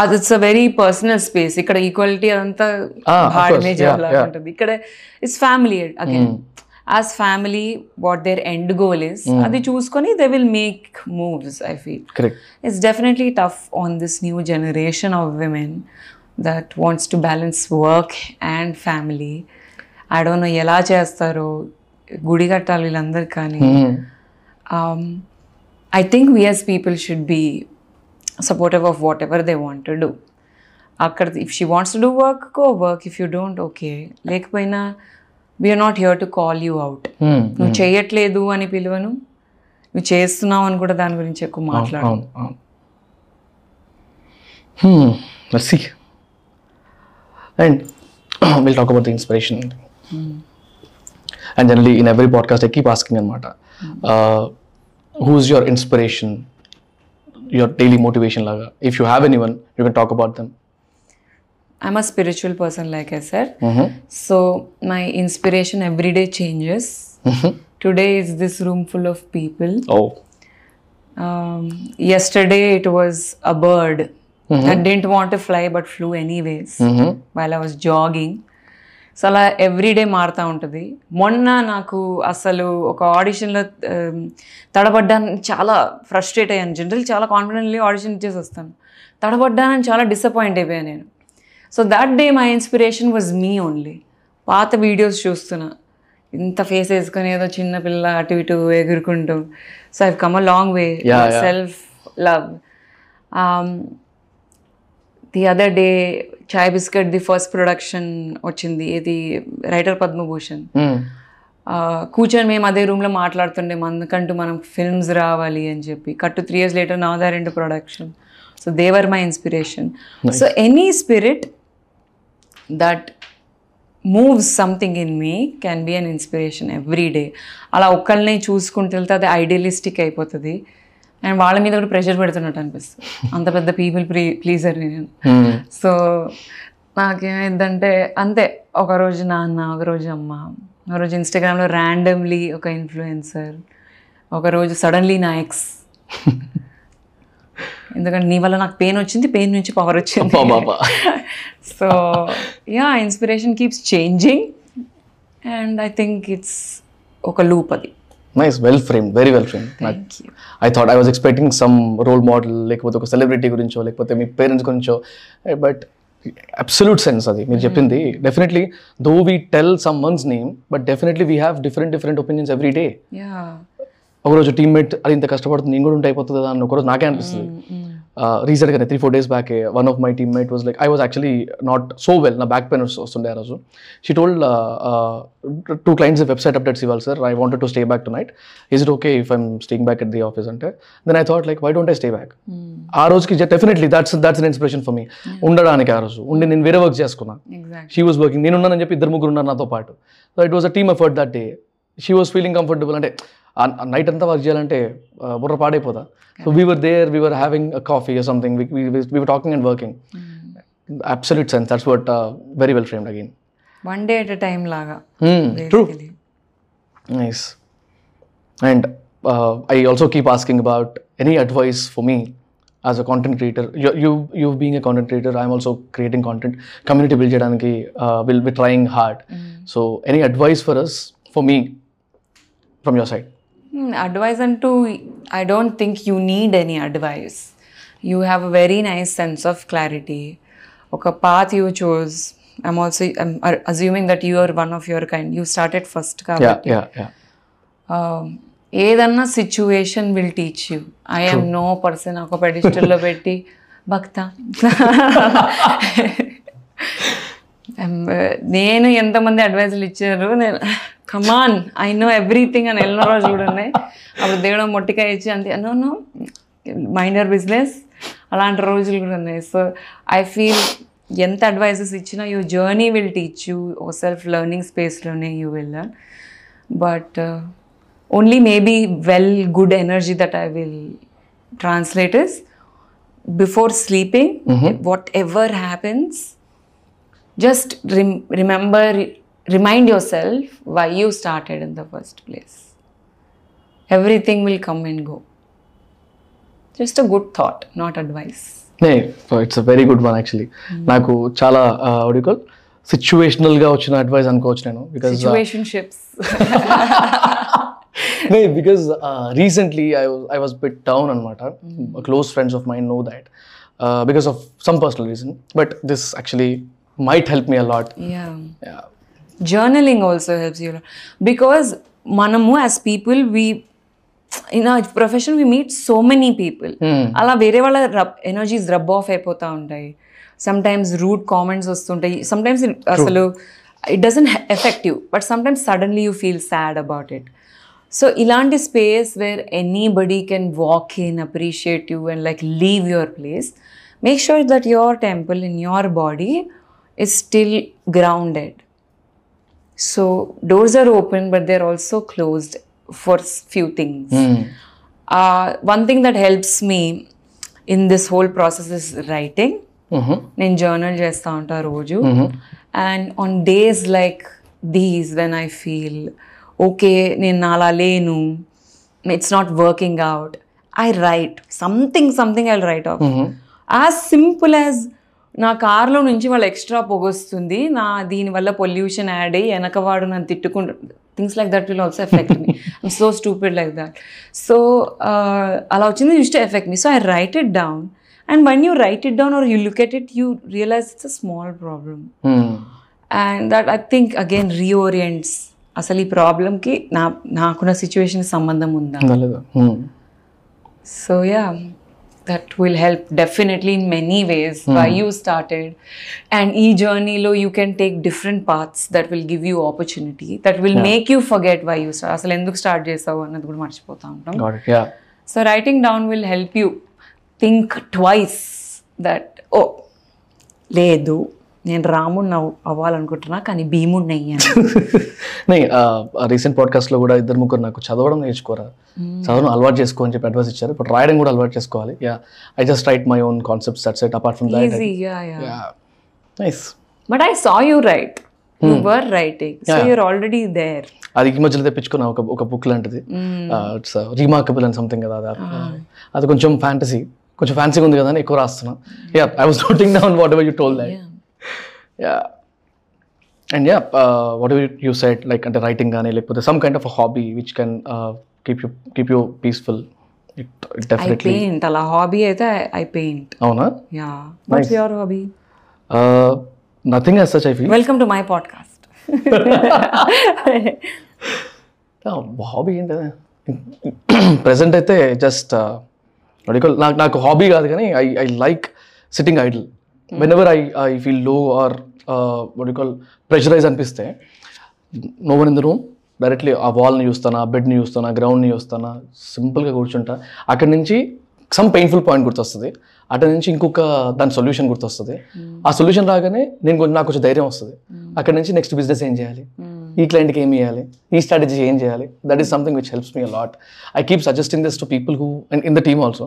అది it's a very personal space ఇక్కడ ఈక్వాలిటీ అదంతా Ah, of hard course. Image Yeah, లాగా yeah. ఉంటుంది ఇక్కడ it's family again as family what their end goal is అది చూసుకొని they will make moves I feel correct it's definitely tough on this new generation of women that wants to balance work and family. I don't know ఎలా చేస్తారో గుడి కట్టాలి వీళ్ళందరూ కానీ I think we as people should be supportive of whatever they want to do అక్కడ if she wants to do work go work if you don't okay లేకపోయినా we're not here to call you out నువ్వు చేయట్లేదు అని పిలువను నువ్వు చేస్తున్నావు అని కూడా దాని గురించి ఎక్కువ మాట్లాడు Hmm, see. And <clears throat> we'll talk about the inspiration. And generally, in every podcast, I keep asking Anmata, uh, who's your daily motivation? Laga? If you have anyone, you can talk about them. I'm a spiritual person, like I said. Mm-hmm. So my inspiration every day changes. Mm-hmm. Today is this room full of people. Oh, Um, yesterday it was a bird mm-hmm. that didn't want to fly but flew anyways while I was jogging. So అలా everyday మారుతూ ఉంటుంది. మొన్న నాకు అసలు ఒక ఆడిషన్లో తడబడ్డాను చాలా frustrate అయ్యాను. General చాలా కాన్ఫిడెంట్లీ ఆడిషన్ ఇచ్చేసి వస్తాను. తడబడ్డానని చాలా డిసప్పాయింట్ అయిపోయాను నేను. So that day my inspiration was me only పాత వీడియోస్ చూస్తున్నా. ఇంత ఫేస్ వేసుకొని ఏదో చిన్న పిల్ల అటు ఇటు ఎగురుకుంటూ. So I come a long way. Self love the other day chai biscuit the first production వచ్చింది. ఇది రైటర్ పద్మభూషణ్ కూర్చొని మేము అదే రూమ్లో మాట్లాడుతుండే మనకంటూ మనం ఫిల్మ్స్ రావాలి అని చెప్పి. కట్టు త్రీ ఇయర్స్ లేటర్ నా దారెంట్ production so they were my inspiration so any spirit that moves something in me can be an inspiration every day అలా ఒక్కళ్ళని చూసుకుంటూ వెళ్తే అది ఐడియలిస్టిక్ అయిపోతుంది. అండ్ వాళ్ళ మీద కూడా ప్రెషర్ పెడుతున్నట్టు అనిపిస్తుంది. అంత పెద్ద పీపుల్ ప్రీ ప్లీజర్ నేను. సో నాకేమైందంటే అంతే. ఒక రోజు నాన్న ఒక రోజు అమ్మ ఒక రోజు ఇన్స్టాగ్రామ్లో ర్యాండమ్లీ ఒక ఇన్ఫ్లుయెన్సర్ ఒక రోజు సడన్లీ నా ఎక్స్ <laughs> ఎందుకంటే నీ వల్ల నాకు పెయిన్ వచ్చింది పెయిన్ నుంచి పవర్ వచ్చింది. బాబా <laughs> so yeah inspiration keeps changing and I think it's ఒక లూప్ అది. Nice well frame very well frame I thought I was expecting some role model లేకపోతే ఒక సెలబ్రిటీ గురించో లేకపోతే మీ పేరెంట్స్ గురించో. బట్ అబ్సల్యూట్ సెన్స్ అది. మీరు చెప్పింది definitely though we tell someone's name but definitely we have different different opinions every day ఒకరోజు టీమ్మేట్ అది ఇంత కష్టపడుతుంది నేను కూడా ఉంటే అయిపోతుంది కదా అని ఒకరోజు నాకే అనిపిస్తుంది. రీసెంట్గానే three four days back one of my teammate was like I was actually not so well నా బ్యాక్ పెయిన్ వస్తుండే ఆ రోజు. She told two clients website updates ఇవ్వాలి sir I wanted to stay back tonight is it okay if I'm staying back at the office అంటే then I thought like why don't I stay back ఆ రోజుకి definitely that's that's an inspiration for me ఉండడానికి ఆ రోజు. ఉండి నేను వేరే work చేసుకున్నా. షీ వాజ్ వర్కింగ్ నేను ఉన్నానని చెప్పి ఇద్దరు ముగ్గురు ఉన్నారు నాతో పాటు. So it was a team effort that day she was feeling comfortable అంటే నైట్ అంతా వర్క్ చేయాలంటే బుర్ర పాడైపోదా so we're there we're having coffee something we're talking and working absolute sense that's what very well framed again one day at time లాగా true basically. Nice. And uh, I also keep asking about any advice for me as a content creator. You, you, you being a content creator, I'm also creating content. Community build cheyadaniki uh, will be trying hard. So, any advice for us, for me, from your side? Advice అంటూ I don't think you need any advice you have a very nice sense of clarity ఒక path you choose I'm also assuming that you are one of your kind you started first Yeah, కాబట్టి yeah, yeah. Um, ఏదన్నా situation will teach you I'm no person ఒక పెడిస్టల్లో పెట్టి <laughs> భక్త <laughs> Um, నేను ఎంతమంది అడ్వైజులు ఇచ్చారు నేను కమాన్ ఐ నో ఎవ్రీథింగ్ అని వెళ్ళిన రోజు కూడా ఉన్నాయి అప్పుడు దేవుడు మొట్టికాయ ఇచ్చి అంతే నో మైండ్ యర్ బిజినెస్ అలాంటి రోజులు కూడా ఉన్నాయి సో ఐ ఫీల్ ఎంత అడ్వైజెస్ ఇచ్చినా you journey will teach you ఒక self learning స్పేస్లోనే you will learn uh, only maybe well good energy that i will translate is before sleeping whatever happens just rem- remember remind yourself why you started in the first place everything will come and go just a good thought not advice it's a very good one actually నాకు చాలా అడికల్ సిచ్యువేషనల్గా వచ్చిన advice అనుకోవచ్చు నేను because situationships no, because uh, recently I was I was bit down అనమాట close friends of mine know that uh, because of some personal reason. But this actually might help me a lot. yeah. Yeah. journaling also helps you a lot. because మనము as people we in ఆ profession we meet so many people అలా వేరే వాళ్ళ rub energies rub off అయిపోతూ ఉంటాయి some times rude comments వస్తుంటాయి some times అసలు it doesn't affect you but some times suddenly you feel sad about it so ఇలాంటి space where anybody can walk in appreciate you and like leave your place make sure that your temple in your body is still grounded. So doors are open, but they're also closed for s- few things. Uh, one thing that helps me in this whole process is writing. నేను journal చేస్తూ ఉంటా రోజు and on days like these when I feel okay నేను అలా లేను it's not working out I write something something I write off as simple as నా కార్లో నుంచి వాళ్ళు ఎక్స్ట్రా పొగొస్తుంది. నా దీనివల్ల పొల్యూషన్ యాడ్ అయ్యి వెనకవాడు నన్ను తిట్టుకుంటు things like that will also affect me. I'm so stupid like that. So అలా వచ్చింది used to affect me. So I write it down. And when you write it down or you look at it you realize it's a small problem. And that I think again reorients. అసలు ఈ ప్రాబ్లమ్కి నా నాకున్న situation సంబంధం ఉందా? So yeah. That will help definitely in many ways why you started and ఈ జర్నీలో you can take different parts that will give you opportunity that will make you forget why you start అసలు ఎందుకు start చేసావు అన్నది కూడా మర్చిపోతా ఉంటాం Got it. Yeah. So writing down will help you think twice that ఓ లేదు నేను రాముడిని అవ్- అవ్వాలనుకుంటున్నా కానీ భీముడిని అయ్యాను <laughs> నే రీసెంట్ పాడ్కాస్ట్లో కూడా ఇద్దరు ముగ్గురు నాకు చదవడం నేర్చుకోరా? చదవడం అలవాటు చేసుకో అని చెప్పి అడ్వైస్ ఇచ్చారు ఇప్పుడు రాయడం కూడా అలవాటు చేసుకోవాలి. Yeah I just write my own concepts that's it apart from that easy yeah yeah nice but I saw you write you were writing so you're already there అది ఈ మధ్యలో తెప్పించుకున్న ఒక ఒక బుక్ లాంటిది. ఇట్స్ రీమార్కబుల్ అండ్ సంథింగ్ కదా అది అది కొంచెం ఫ్యాంటసీ కొంచెం ఫ్యాన్సీగా ఉంది కదా అని ఎక్కువ రాస్తున్నా. Yeah I was noting down whatever you told that yeah and yeah whatever you said like అంటే రైటింగ్ కానీ లేకపోతే some kind of hobby which can keep you keep you peaceful it I definitely paint అలా hobby అయితే I paint అవునా? Yeah what's your hobby nothing as such I feel welcome to my podcast hobby ఏంటి? Present అయితే just నాకు నాకు hobby కాదు కానీ I I like sitting idle whenever I I ఫీల్లో or వడికల్ ప్రెషరైజ్ అనిపిస్తే no one in the room directly ఆ వాల్ని చూస్తాను బెడ్ని చూస్తాను గ్రౌండ్ని చూస్తాను సింపుల్గా కూర్చుంటా. అక్కడి నుంచి సమ్ పెయిన్ఫుల్ పాయింట్ గుర్తొస్తుంది. అటు నుంచి ఇంకొక దాని సొల్యూషన్ గుర్తొస్తుంది. ఆ సొల్యూషన్ రాగానే నేను కొంచెం నాకు కొంచెం ధైర్యం వస్తుంది. అక్కడ నుంచి నెక్స్ట్ బిజినెస్ ఏం చేయాలి? ఈ క్లయింట్కి ఏం చేయాలి ఈ స్ట్రాటజీ ఏం చేయాలి? That is something which helps me lot I keep suggesting this to people who and in the team also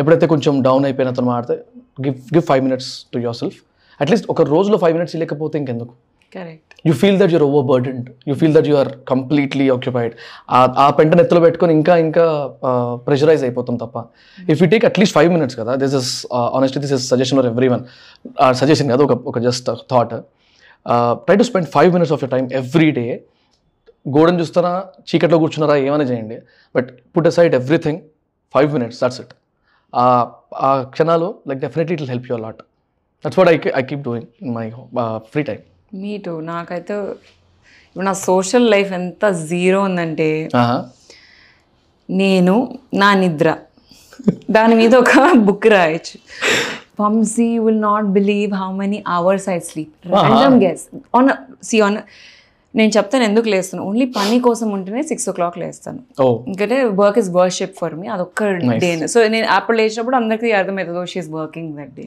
ఎప్పుడైతే కొంచెం డౌన్ అయిపోయిన అతను మాడితే give give five minutes to yourself at least ఒక రోజులో ఫైవ్ మినిట్స్ లేకపోతే ఇంకెందుకు? Correct you feel that you're overburdened you feel that you are completely occupied ఆ పెంట నెత్తులో పెట్టుకొని ఇంకా ఇంకా ప్రెషరైజ్ అయిపోతాం తప్ప. If you take at least five minutes కదా this is honestly this is suggestion for everyone suggestion కాదు ఒక ఒక just thought try to spend five minutes of your time every day గోడను చూస్తారా చీకట్లో కూర్చున్నారా ఏమైనా చేయండి. But put aside everything five minutes that's it ఆ క్షణాలు like definitely it help you lot that's what I I keep doing in my free time me too నాకైతే ఇప్పుడు నా సోషల్ లైఫ్ ఎంత జీరో ఉందంటే నేను నా నిద్ర. దాని మీద ఒక బుక్ రాయొచ్చు. పంసీ will not believe how many hours I sleep guess on see on నేను చెప్తాను ఎందుకు లేస్తాను? ఓన్లీ పని కోసం ఉంటేనే సిక్స్ ఓ క్లాక్ లేస్తాను. ఓ. ఎందుకంటే work is worship for me అదొక్క డే సో నేను అప్పుడు లేచినప్పుడు అందరికీ అర్థమవుతుంది she's working that day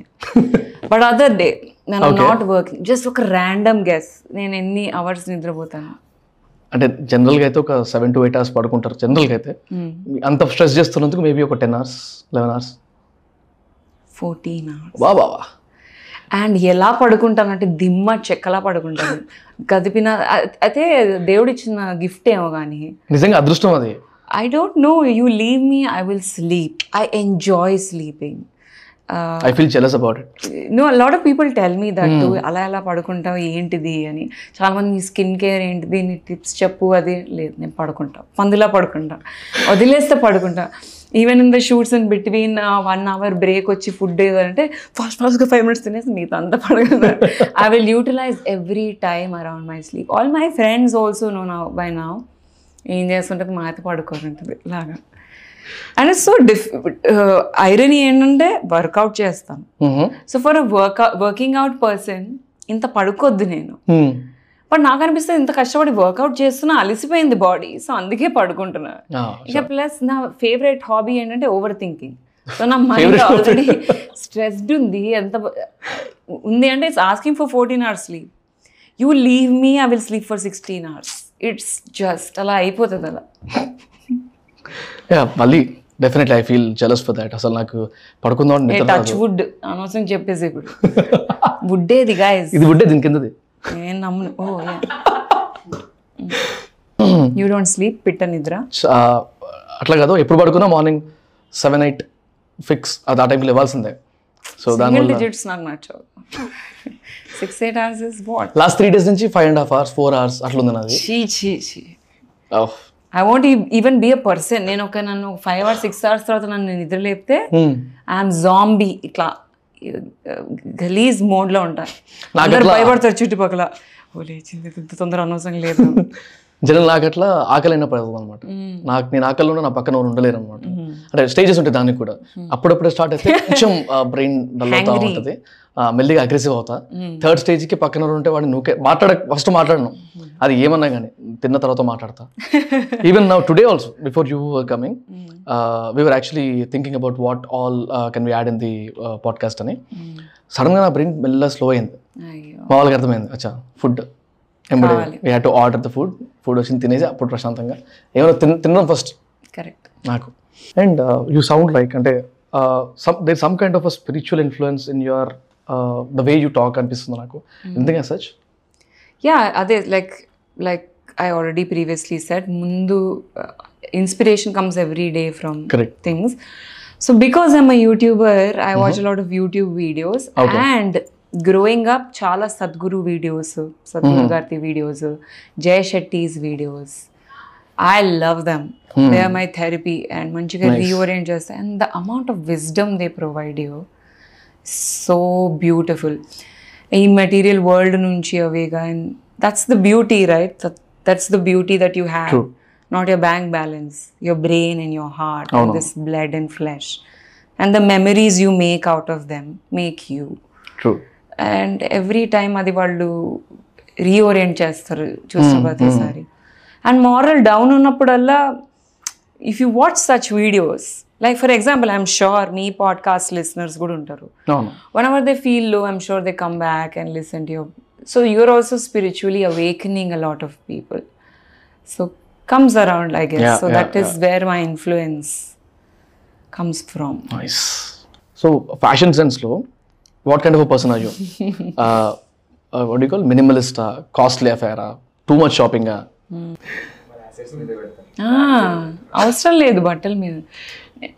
but other day నేను నాట్ వర్కింగ్ జస్ట్ ఒక ర్యాండమ్ గెస్ నేను ఎన్ని అవర్స్ నిద్రపోతాను? అంటే జనరల్గా అయితే ఒక సెవెన్ టు ఎయిట్ అవర్స్ పడుకుంటారు జనరల్గా అయితే. అంత స్ట్రెస్ చేస్తున్నందుకు మేబీ ఒక ten hours eleven hours fourteen hours బావా అండ్ ఎలా పడుకుంటానంటే దిమ్మ చెక్కలా పడుకుంటాను. గదిపిన అయితే దేవుడు ఇచ్చిన గిఫ్ట్ ఏమో కానీ నిజంగా అదృష్టం అది. I don't know you leave me I will sleep I enjoy sleeping I feel jealous about it no lot of people tell me that అలా ఎలా పడుకుంటావు ఏంటిది అని. చాలా మంది నీ స్కిన్ కేర్ ఏంటిది? నీ టిప్స్ చెప్పు అది. లేదు నేను పడుకుంటా. పందులా పడుకుంటా. వదిలేస్తే పడుకుంటా. Even in the shoots and between one hour break వచ్చి ఫుడ్ ఏదంటే ఫాస్ట్ ఫాస్ట్గా ఫైవ్ మినిట్స్ తినేసి మిగతా అంతా పడుకుంటా I will utilise every time around my sleep all my friends also know నా బై నా ఏం చేస్తుంటుంది మా అయితే పడుకోరుంటుంది లాగా అండ్ సో డిఫ్ ఐరనీ ఏంటంటే వర్కౌట్ చేస్తాను. So for work working out person ఇంత పడుకోద్దు నేను. బట్ నాకు అనిపిస్తుంది ఇంత కష్టపడి వర్కౌట్ చేస్తున్నా అలసిపోయింది బాడీ సో అందుకే పడుకుంటున్నా. ఇక ప్లస్ నా ఫేవరెట్ హాబీ ఏంటంటే ఓవర్ థింకింగ్ సో నా మైండ్ ఆల్రెడీ స్ట్రెస్డ్ ఉంది. ఎంత ఉంది అంటే it's asking for fourteen hours sleep you leave me I will sleep for sixteen hours it's just అలా అయిపోతుంది అలా. యా మళ్ళీ definitely I feel jealous for that అసలు నాకు పడుకుందాం టచ్ వుడ్ అనవసరం చెప్పేసి ఇప్పుడు. వుడ్డేది గాయస్ ఇది ఉంటే దీని కిందది? నేను నమ్మును. Oh you. డోంట్ స్లీప్ పిట్ట నిద్ర. అట్లా కాదు ఎప్పుడు పడుకున్నా మార్నింగ్ సెవెన్ ఎయిట్ ఫిక్స్ అది ఆ టైంకి ఇవ్వాల్సిందే సో డిజిట్స్ నాకు నచ్చవు. Six eight hours is what last three days నుంచి five and half hours four hours అట్లా ఉంది నాది. చీ చీ చీ. I want even be a person నేను ఒక నన్ను ఫైవ్ అవర్స్ సిక్స్ అవర్స్ తర్వాత నన్ను నిద్ర లేపితే Hmm. ఐఎమ్ జాంబీ ఇట్లా గలీజ్ మోడ్లో ఉంటా. నాకు అందరు అట్లా- భయపడతారు చుట్టుపక్కల. ఓ లేచింది ఇంత తొందర అనవసరం లేదు. జనరల్ నాకు అట్లా ఆకలి అయినప్పుడు అవుతుంది అనమాట నాకు నేను ఉన్నా నా పక్కన ఎవరు ఉండలేరు అనమాట అంటే స్టేజెస్ ఉంటాయి దానికి కూడా. అప్పుడప్పుడు స్టార్ట్ అయితే కొంచెం బ్రెయిన్ డల్ అవుతా ఉంటుంది. మెల్లిగా అగ్రెసివ్ అవుతా. థర్డ్ స్టేజ్కి పక్కన ఉంటే వాడిని నువ్వు మాట్లాడ ఫస్ట్ మాట్లాడను. అది ఏమన్నా కానీ తిన్న తర్వాత మాట్లాడతా. Even now today also before you coming we were actually thinking about what all can we add in the podcast అని. సడన్గా నా బ్రెయిన్ మెల్ల స్లో అయింది. అయ్యో. మా వాళ్ళకి అర్థమైంది అచ్చా ఫుడ్ ఎంబడి we had to order the food food వచ్చింది తినేసి అప్పుడు ప్రశాంతంగా. ఏమైనా తిన్ తినడం ఫస్ట్ కరెక్ట్ నాకు. అండ్ యూ సౌండ్ లైక్ అంటే some there some kind of a spiritual influence in your the way you talk అనిపిస్తుంది నాకు. ఎందుకంటే సచ్? యా అదే like like I already previously set ముందు inspiration comes every day from correct things. So because I'm a YouTuber, I watch a lot of YouTube videos and growing up చాలా Sadhguru videos Sadhguru గారి videos Jay Shetty's videos I love them they are my therapy and మంచిగా reorient చేస్తాయి and the amount of wisdom they provide you so beautiful. ఈ material world నుంచి అవేగా and that's the beauty right that's the beauty that you have True. not your bank balance, your brain and your heart, and this blood and flesh. And the memories you make out of them make you. True and every time అది వాళ్ళు reorient చేస్తారు చూసిన ప్రతిసారి and moral down ఉన్నప్పుడల్లా if you watch such videos like for example I'm sure me podcast listeners కూడా ఉంటారు అవును whenever they feel low, I'm sure they come back and listen to your. So you're also spiritually awakening a lot of people. So comes around, I guess. Yeah, so yeah, that is where my influence comes from. Nice so fashion సెన్స్లో what kind of person are you what you call మినిమలిస్టా costly అఫేరా too much షాపింగా Ah, అవసరం లేదు బట్టల మీద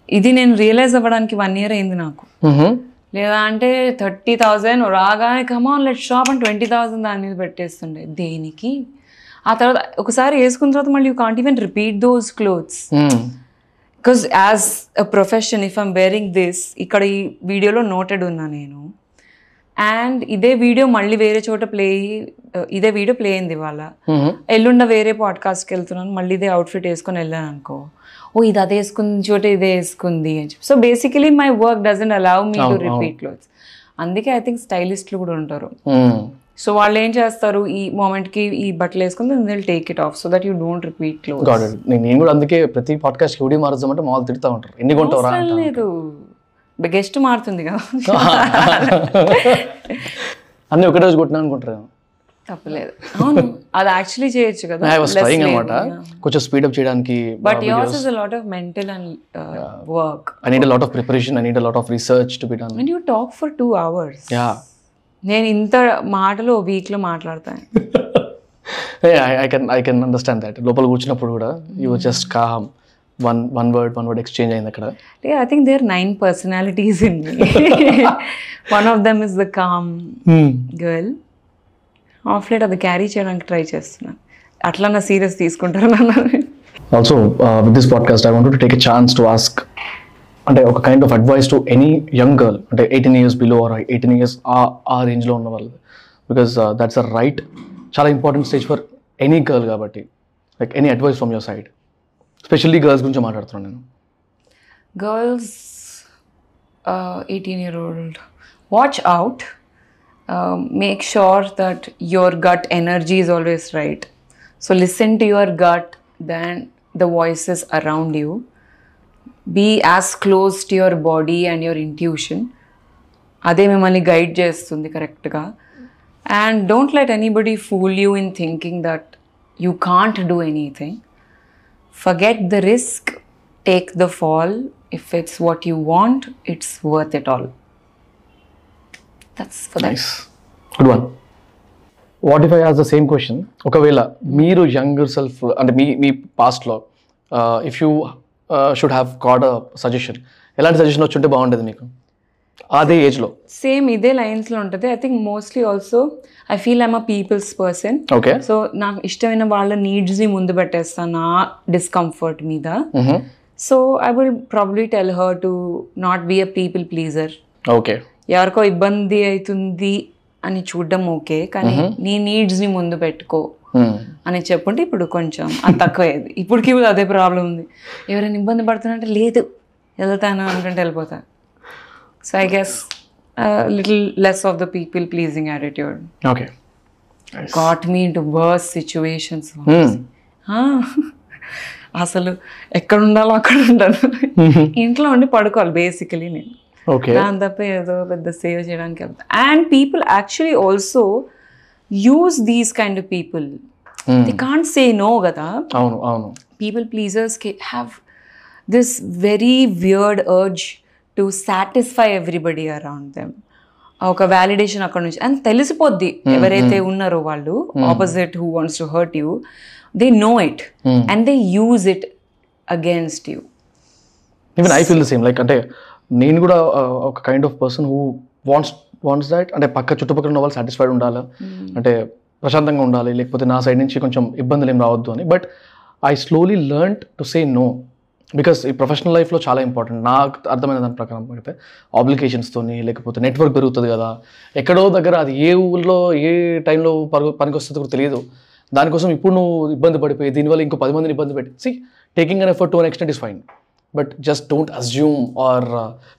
ఇది నేను realise అవ్వడానికి one year అయింది నాకు. లేదా అంటే థర్టీ థౌజండ్ రాగానే కమాన్ లెట్ షాప్ అని ట్వంటీ థౌజండ్ దాని మీద పెట్టేస్తుండే. దేనికి? ఆ తర్వాత ఒకసారి వేసుకున్న తర్వాత మళ్ళీ you can't even repeat those clothes because as a profession if I'm wearing this ఇక్కడ ఈ వీడియోలో నోటెడ్ ఉన్నా నేను. అండ్ ఇదే వీడియో మళ్ళీ వేరే చోట ప్లే ఇదే వీడియో ప్లే అయింది ఇవాళ. ఎల్లుండ వేరే పాడ్కాస్ట్కి వెళ్తున్నాను మళ్ళీ ఇదే అవుట్ఫిట్ వేసుకొని వెళ్ళాను అనుకో. ఓ ఇది అదే వేసుకున్న చోట ఇదే వేసుకుంది అని చెప్పి. So basically my work doesn't allow me to repeat clothes అందుకే ఐ థింక్ స్టైలిస్ట్లు కూడా ఉంటారు. సో వాళ్ళు ఏం చేస్తారు? ఈ మూమెంట్కి ఈ బట్టలు వేసుకుని they'll take it off so that you don't repeat cloth నేను కూడా అందుకే ప్రతి పాడ్కాస్ట్ ఎవడి మారుద్దామంటే మామూలు తిడతా ఉంటారు. ఎన్ని అవసరం లేదు. గెస్ట్ మారుతుంది కదా. <laughs> <laughs> అన్ని ఒకటే రోజు కొట్టినా అనుకుంటారు తప్పలేదు. అవును అది యాక్చువల్లీ చేయొచ్చు కదా. ఐ వాస్ ట్రైంగ్ అనమాట. కొంచెం స్పీడప్ చేయడానికి but yours is a lot of mental and work I need lot of preparation I need lot of research to be done and you talk for two hours yeah నేను ఇంత మాటలు వీక్లో మాట్లాడతాను I can I can understand that లోపల కూర్చున్నప్పుడు కూడా you just calm one one word one word exchange అయింది అక్కడ. I think there nine personalities in me one of them is the calm girl of light అది carry చేయడానికి try చేస్తున్నాను అట్లా నా సీరియస్ తీసుకుంటారు నన్ను. Also with this podcast I want to take a chance to ask అంటే ఒక kind of advice to any young girl అంటే eighteen years below or eighteen years ఆ ఆ రేంజ్లో ఉన్న వాళ్ళు బికాస్ దట్స్ అ రైట్ చాలా important stage for any girl కాబట్టి like any advice from your side specially girls గురించి మాట్లాడుతున్నాను నేను. Uh, 18 year old watch out. um, make sure that your gut energy is always right so listen to your gut than the voices around you be as close to your body and your intuition అదే మిమ్మల్ని guide చేస్తుంది కరెక్ట్గా and don't let anybody fool you in thinking that you can't do anything forget the risk take the fall if it's what you want it's worth it all that's for that nice good one what if I has the same question ఒకవేళ మీరు younger self అంటే మీ మీ పాస్ట్లో if you should have got a suggestion ఎలాంటి suggestion వచ్చి ఉంటే బాగుండేది మీకు? అదే ఏజ్లో సేమ్ ఇదే లైన్స్లో ఉంటుంది. I think mostly also I feel I'm a people's person okay so నాకు ఇష్టమైన వాళ్ళ నీడ్స్ని ముందు పెట్టేస్తాను నా డిస్కంఫర్ట్ మీద. So I will probably tell her to not be a people pleaser okay ఎవరికో ఇబ్బంది అవుతుంది అని చూడడం ఓకే కానీ నీ నీడ్స్ని ముందు పెట్టుకో అని చెప్పుంటే ఇప్పుడు కొంచెం అది తక్కువయ్యేది ఇప్పటికి అదే ప్రాబ్లం ఉంది. ఎవరైనా ఇబ్బంది పడుతున్నారంటే లేదు వెళ్తాను అనుకుంటే వెళ్ళిపోతా. So I guess little less of the people pleasing attitude okay got me into worse situations అసలు ఎక్కడ ఉండాలో అక్కడ ఉంటాను ఇంట్లో ఉండి పడుకోవాలి బేసికలీ నేను. దాని తప్ప ఏదో పెద్ద సేవ్ చేయడానికి వెళ్తా. And people actually also use these kind of people they can't say no కదా? అవును అవును. People pleasers ca- have this very weird urge to satisfy everybody around them. ఒక వ్యాలిడేషన్ అక్కడ నుంచి. అండ్ తెలిసిపోద్ది ఎవరైతే ఉన్నారో వాళ్ళు opposite who wants to hurt you they know it and they use it against you even I feel the same like అంటే నేను కూడా ఒక kind of person who wants wants that అంటే పక్క చుట్టుపక్కల ఉన్న వాళ్ళు సాటిస్ఫైడ్ ఉండాలి? అంటే ప్రశాంతంగా ఉండాలి లేకపోతే నా సైడ్ నుంచి కొంచెం ఇబ్బందులు ఏం రావద్దు అని. But I slowly learn to say no because ఈ ప్రొఫెషనల్ లైఫ్లో చాలా ఇంపార్టెంట్ నాకు అర్థమైన దాని ప్రకారం. అయితే ఆబ్లికేషన్స్తోని లేకపోతే నెట్వర్క్ పెరుగుతుంది కదా. ఎక్కడో దగ్గర అది ఏ ఊళ్ళో ఏ టైంలో పరుగు పనికి వస్తుందో కూడా తెలియదు. దానికోసం ఇప్పుడు నువ్వు ఇబ్బంది పడిపోయి దీనివల్ల ఇంకో పది మందిని ఇబ్బంది పెట్టి see taking an effort to an extent is fine but just don't assume or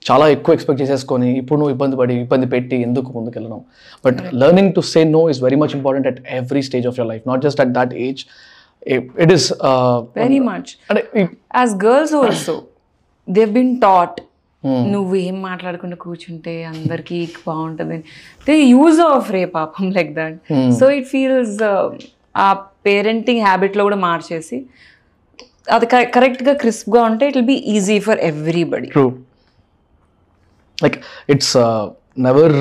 చాలా ఎక్కువ ఎక్స్పెక్ట్ చేసేసుకొని ఇప్పుడు నువ్వు ఇబ్బంది పడి ఇబ్బంది పెట్టి ఎందుకు ముందుకు వెళ్ళడం but learning to say no is very much important at every stage of your life not just at that age. It is very much as girls also they've been taught నువ్వు ఏం మాట్లాడకుండా కూర్చుంటే అందరికీ బాగుంటుంది. దే యూజ్ ఆఫ్ రే పాపం like that so it feels ఆ parenting హ్యాబిట్లో కూడా మార్చేసి అది కరెక్ట్గా క్రిస్ప్గా ఉంటే it will be easy for everybody true like it's never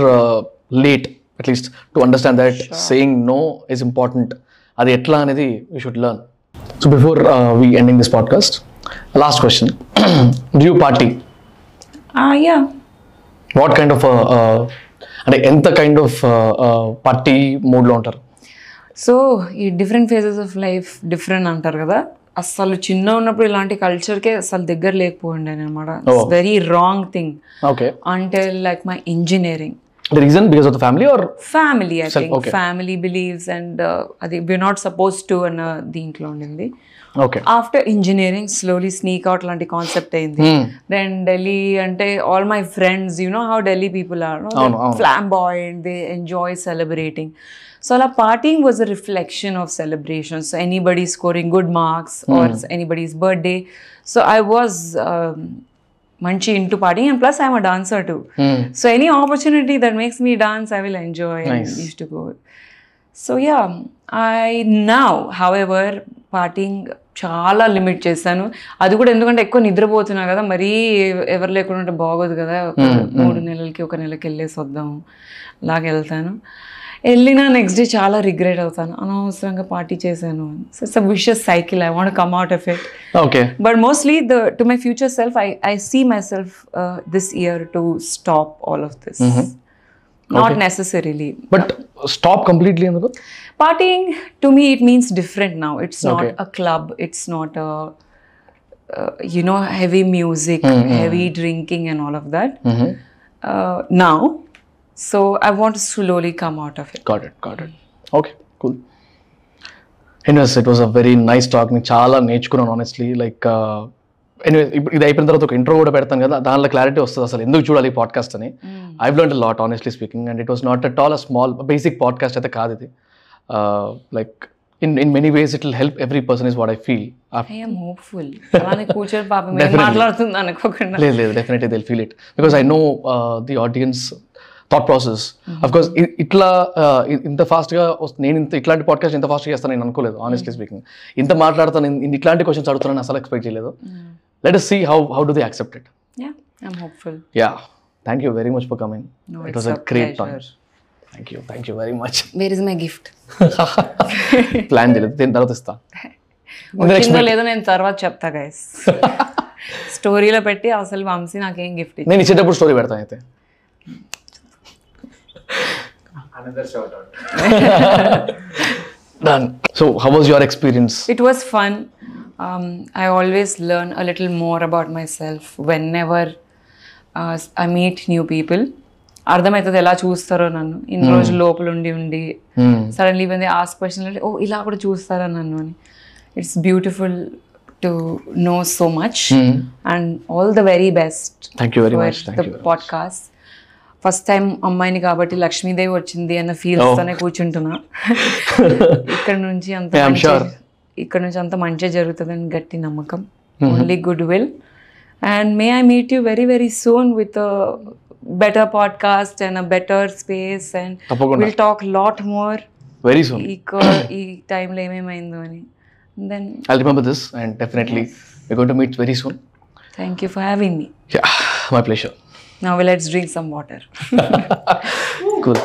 late at least to understand that saying no is important అది ఎట్లా అనేది we should learn so before we ending this podcast last question do you party yeah what kind of అంటే ఎంత kind of party మూడ్లో ఉంటారు? So ఈ different phases of life different అంటారు కదా? అసలు చిన్న ఉన్నప్పుడు ఇలాంటి కల్చర్కే అసలు దగ్గర లేకపోండి అనమాట వెరీ రాంగ్ థింగ్ అంటే like my engineering reason because of the family or family I think family believes and అది వి నాట్ సపోజ్ టు అన్న దీంట్లో ఉండింది. Okay after engineering slowly sneak out లాంటి కాన్సెప్ట్ అయింది. దెన్ ఢిల్లీ అంటే all my friends you know how Delhi people are flamboyant and they enjoy celebrating so అలా partying was a reflection of celebrations anybody scoring good marks or anybody's birthday so I was మంచి into party and plus I'm a dancer too so any opportunity that makes me dance I will enjoy go so yeah I now however partying చాలా limit చేశాను. అది కూడా ఎందుకంటే ఎక్కువ నిద్రపోతున్నా కదా మరీ ఎవరు లేకుండా ఉంటే బాగోదు కదా. ఒక మూడు నెలలకి ఒక నెలకి వెళ్ళేసి వద్దాం అలాగ వెళ్తాను వెళ్ళినా నెక్స్ట్ డే చాలా రిగ్రెట్ అవుతాను అనవసరంగా పార్టీ చేశాను so it's a vicious cycle I want come out of it okay but mostly the to my future self i i see myself uh, this year to stop all of this not necessarily but stop completely ఎందుకు partying to me it means different now it's not a club it's not a uh, you know heavy music heavy drinking and all of that uh, now so i want to slowly come out of it. Got it got it okay cool anyways it was a very nice talk నేను చాలా నేర్చుకున్నాను honestly like anyway ఇప్పుడు ఇది అయిపోయిన తర్వాత ఒక intro కూడా పెడతాను కదా దానిలో క్లారిటీ వస్తుంది అసలు. ఎందుకు చూడాలి ఈ పాడ్కాస్ట్ అని? I've learn lot honestly speaking and it was not at all a small basic podcast అయితే కాదు ఇది. Like in in many ways it will help every person is what I feel i am hopeful. అలానే కూర్చొని పాపం <laughs> మాట్లాడుతుంది అనుకోకుండా. లేదు లేదు definitely they'll feel it because I know the audience thought process of course ఇట్లా ఇంత ఫాస్ట్గా నేను ఇంత ఇట్లాంటి పాడ్కాస్ట్ ఇంత ఫాస్ట్గా చేస్తాను నేను అనుకోలేదు ఆనెస్ట్లీ స్పీకింగ్ ఇంత మాట్లాడతాను ఇన్ ఇట్లాంటి క్వశ్చన్స్ అడుగుతానని అసలు ఎక్స్పెక్ట్ చేయలేదు. Let us see how how do they accept it yeah i'm hopeful. Yeah thank you very much for coming it was a a great pleasure. Thank you thank you very much where is my gift? <laughs> Plan చేయలేదు <laughs> దీని తర్వాత ఇస్తా. లేదో నేను తర్వాత చెప్తా guys స్టోరీలో <laughs> పెట్టి అసలు వంశీ నాకేం గిఫ్ట్ నేను ఇచ్చేటప్పుడు స్టోరీ పెడతాను అయితే. Another shout out. Done so how was your experience it was fun I always learn a little more about myself whenever I meet new people అర్థమవుతుంది ఎలా చూస్తారో నన్ను. ఇన్ని రోజులు లోపల ఉండి ఉండి suddenly when they ask questions like ఓ ఇలా కూడా చూస్తారా నన్ను? అని. It's beautiful to know so much and all the very best thank you very much the podcast first time అమ్మాయిని కాబట్టి లక్ష్మీదేవి వచ్చింది అన్న ఫీల్స్ తోనే కూర్చుంటున్నా. ఇక్కడ నుంచి అంత. ఇక్కడ నుంచి అంత మంచి జరుగుతుందని గట్టి నమ్మకం. Only good will and may I meet you very very soon with better podcast and a better space and. Will talk lot more very soon ఈ టైంలో ఏమేమైందో అని. Then I remember this and definitely we gonna meet very soon thank you for having me yeah my pleasure now let's drink some water cool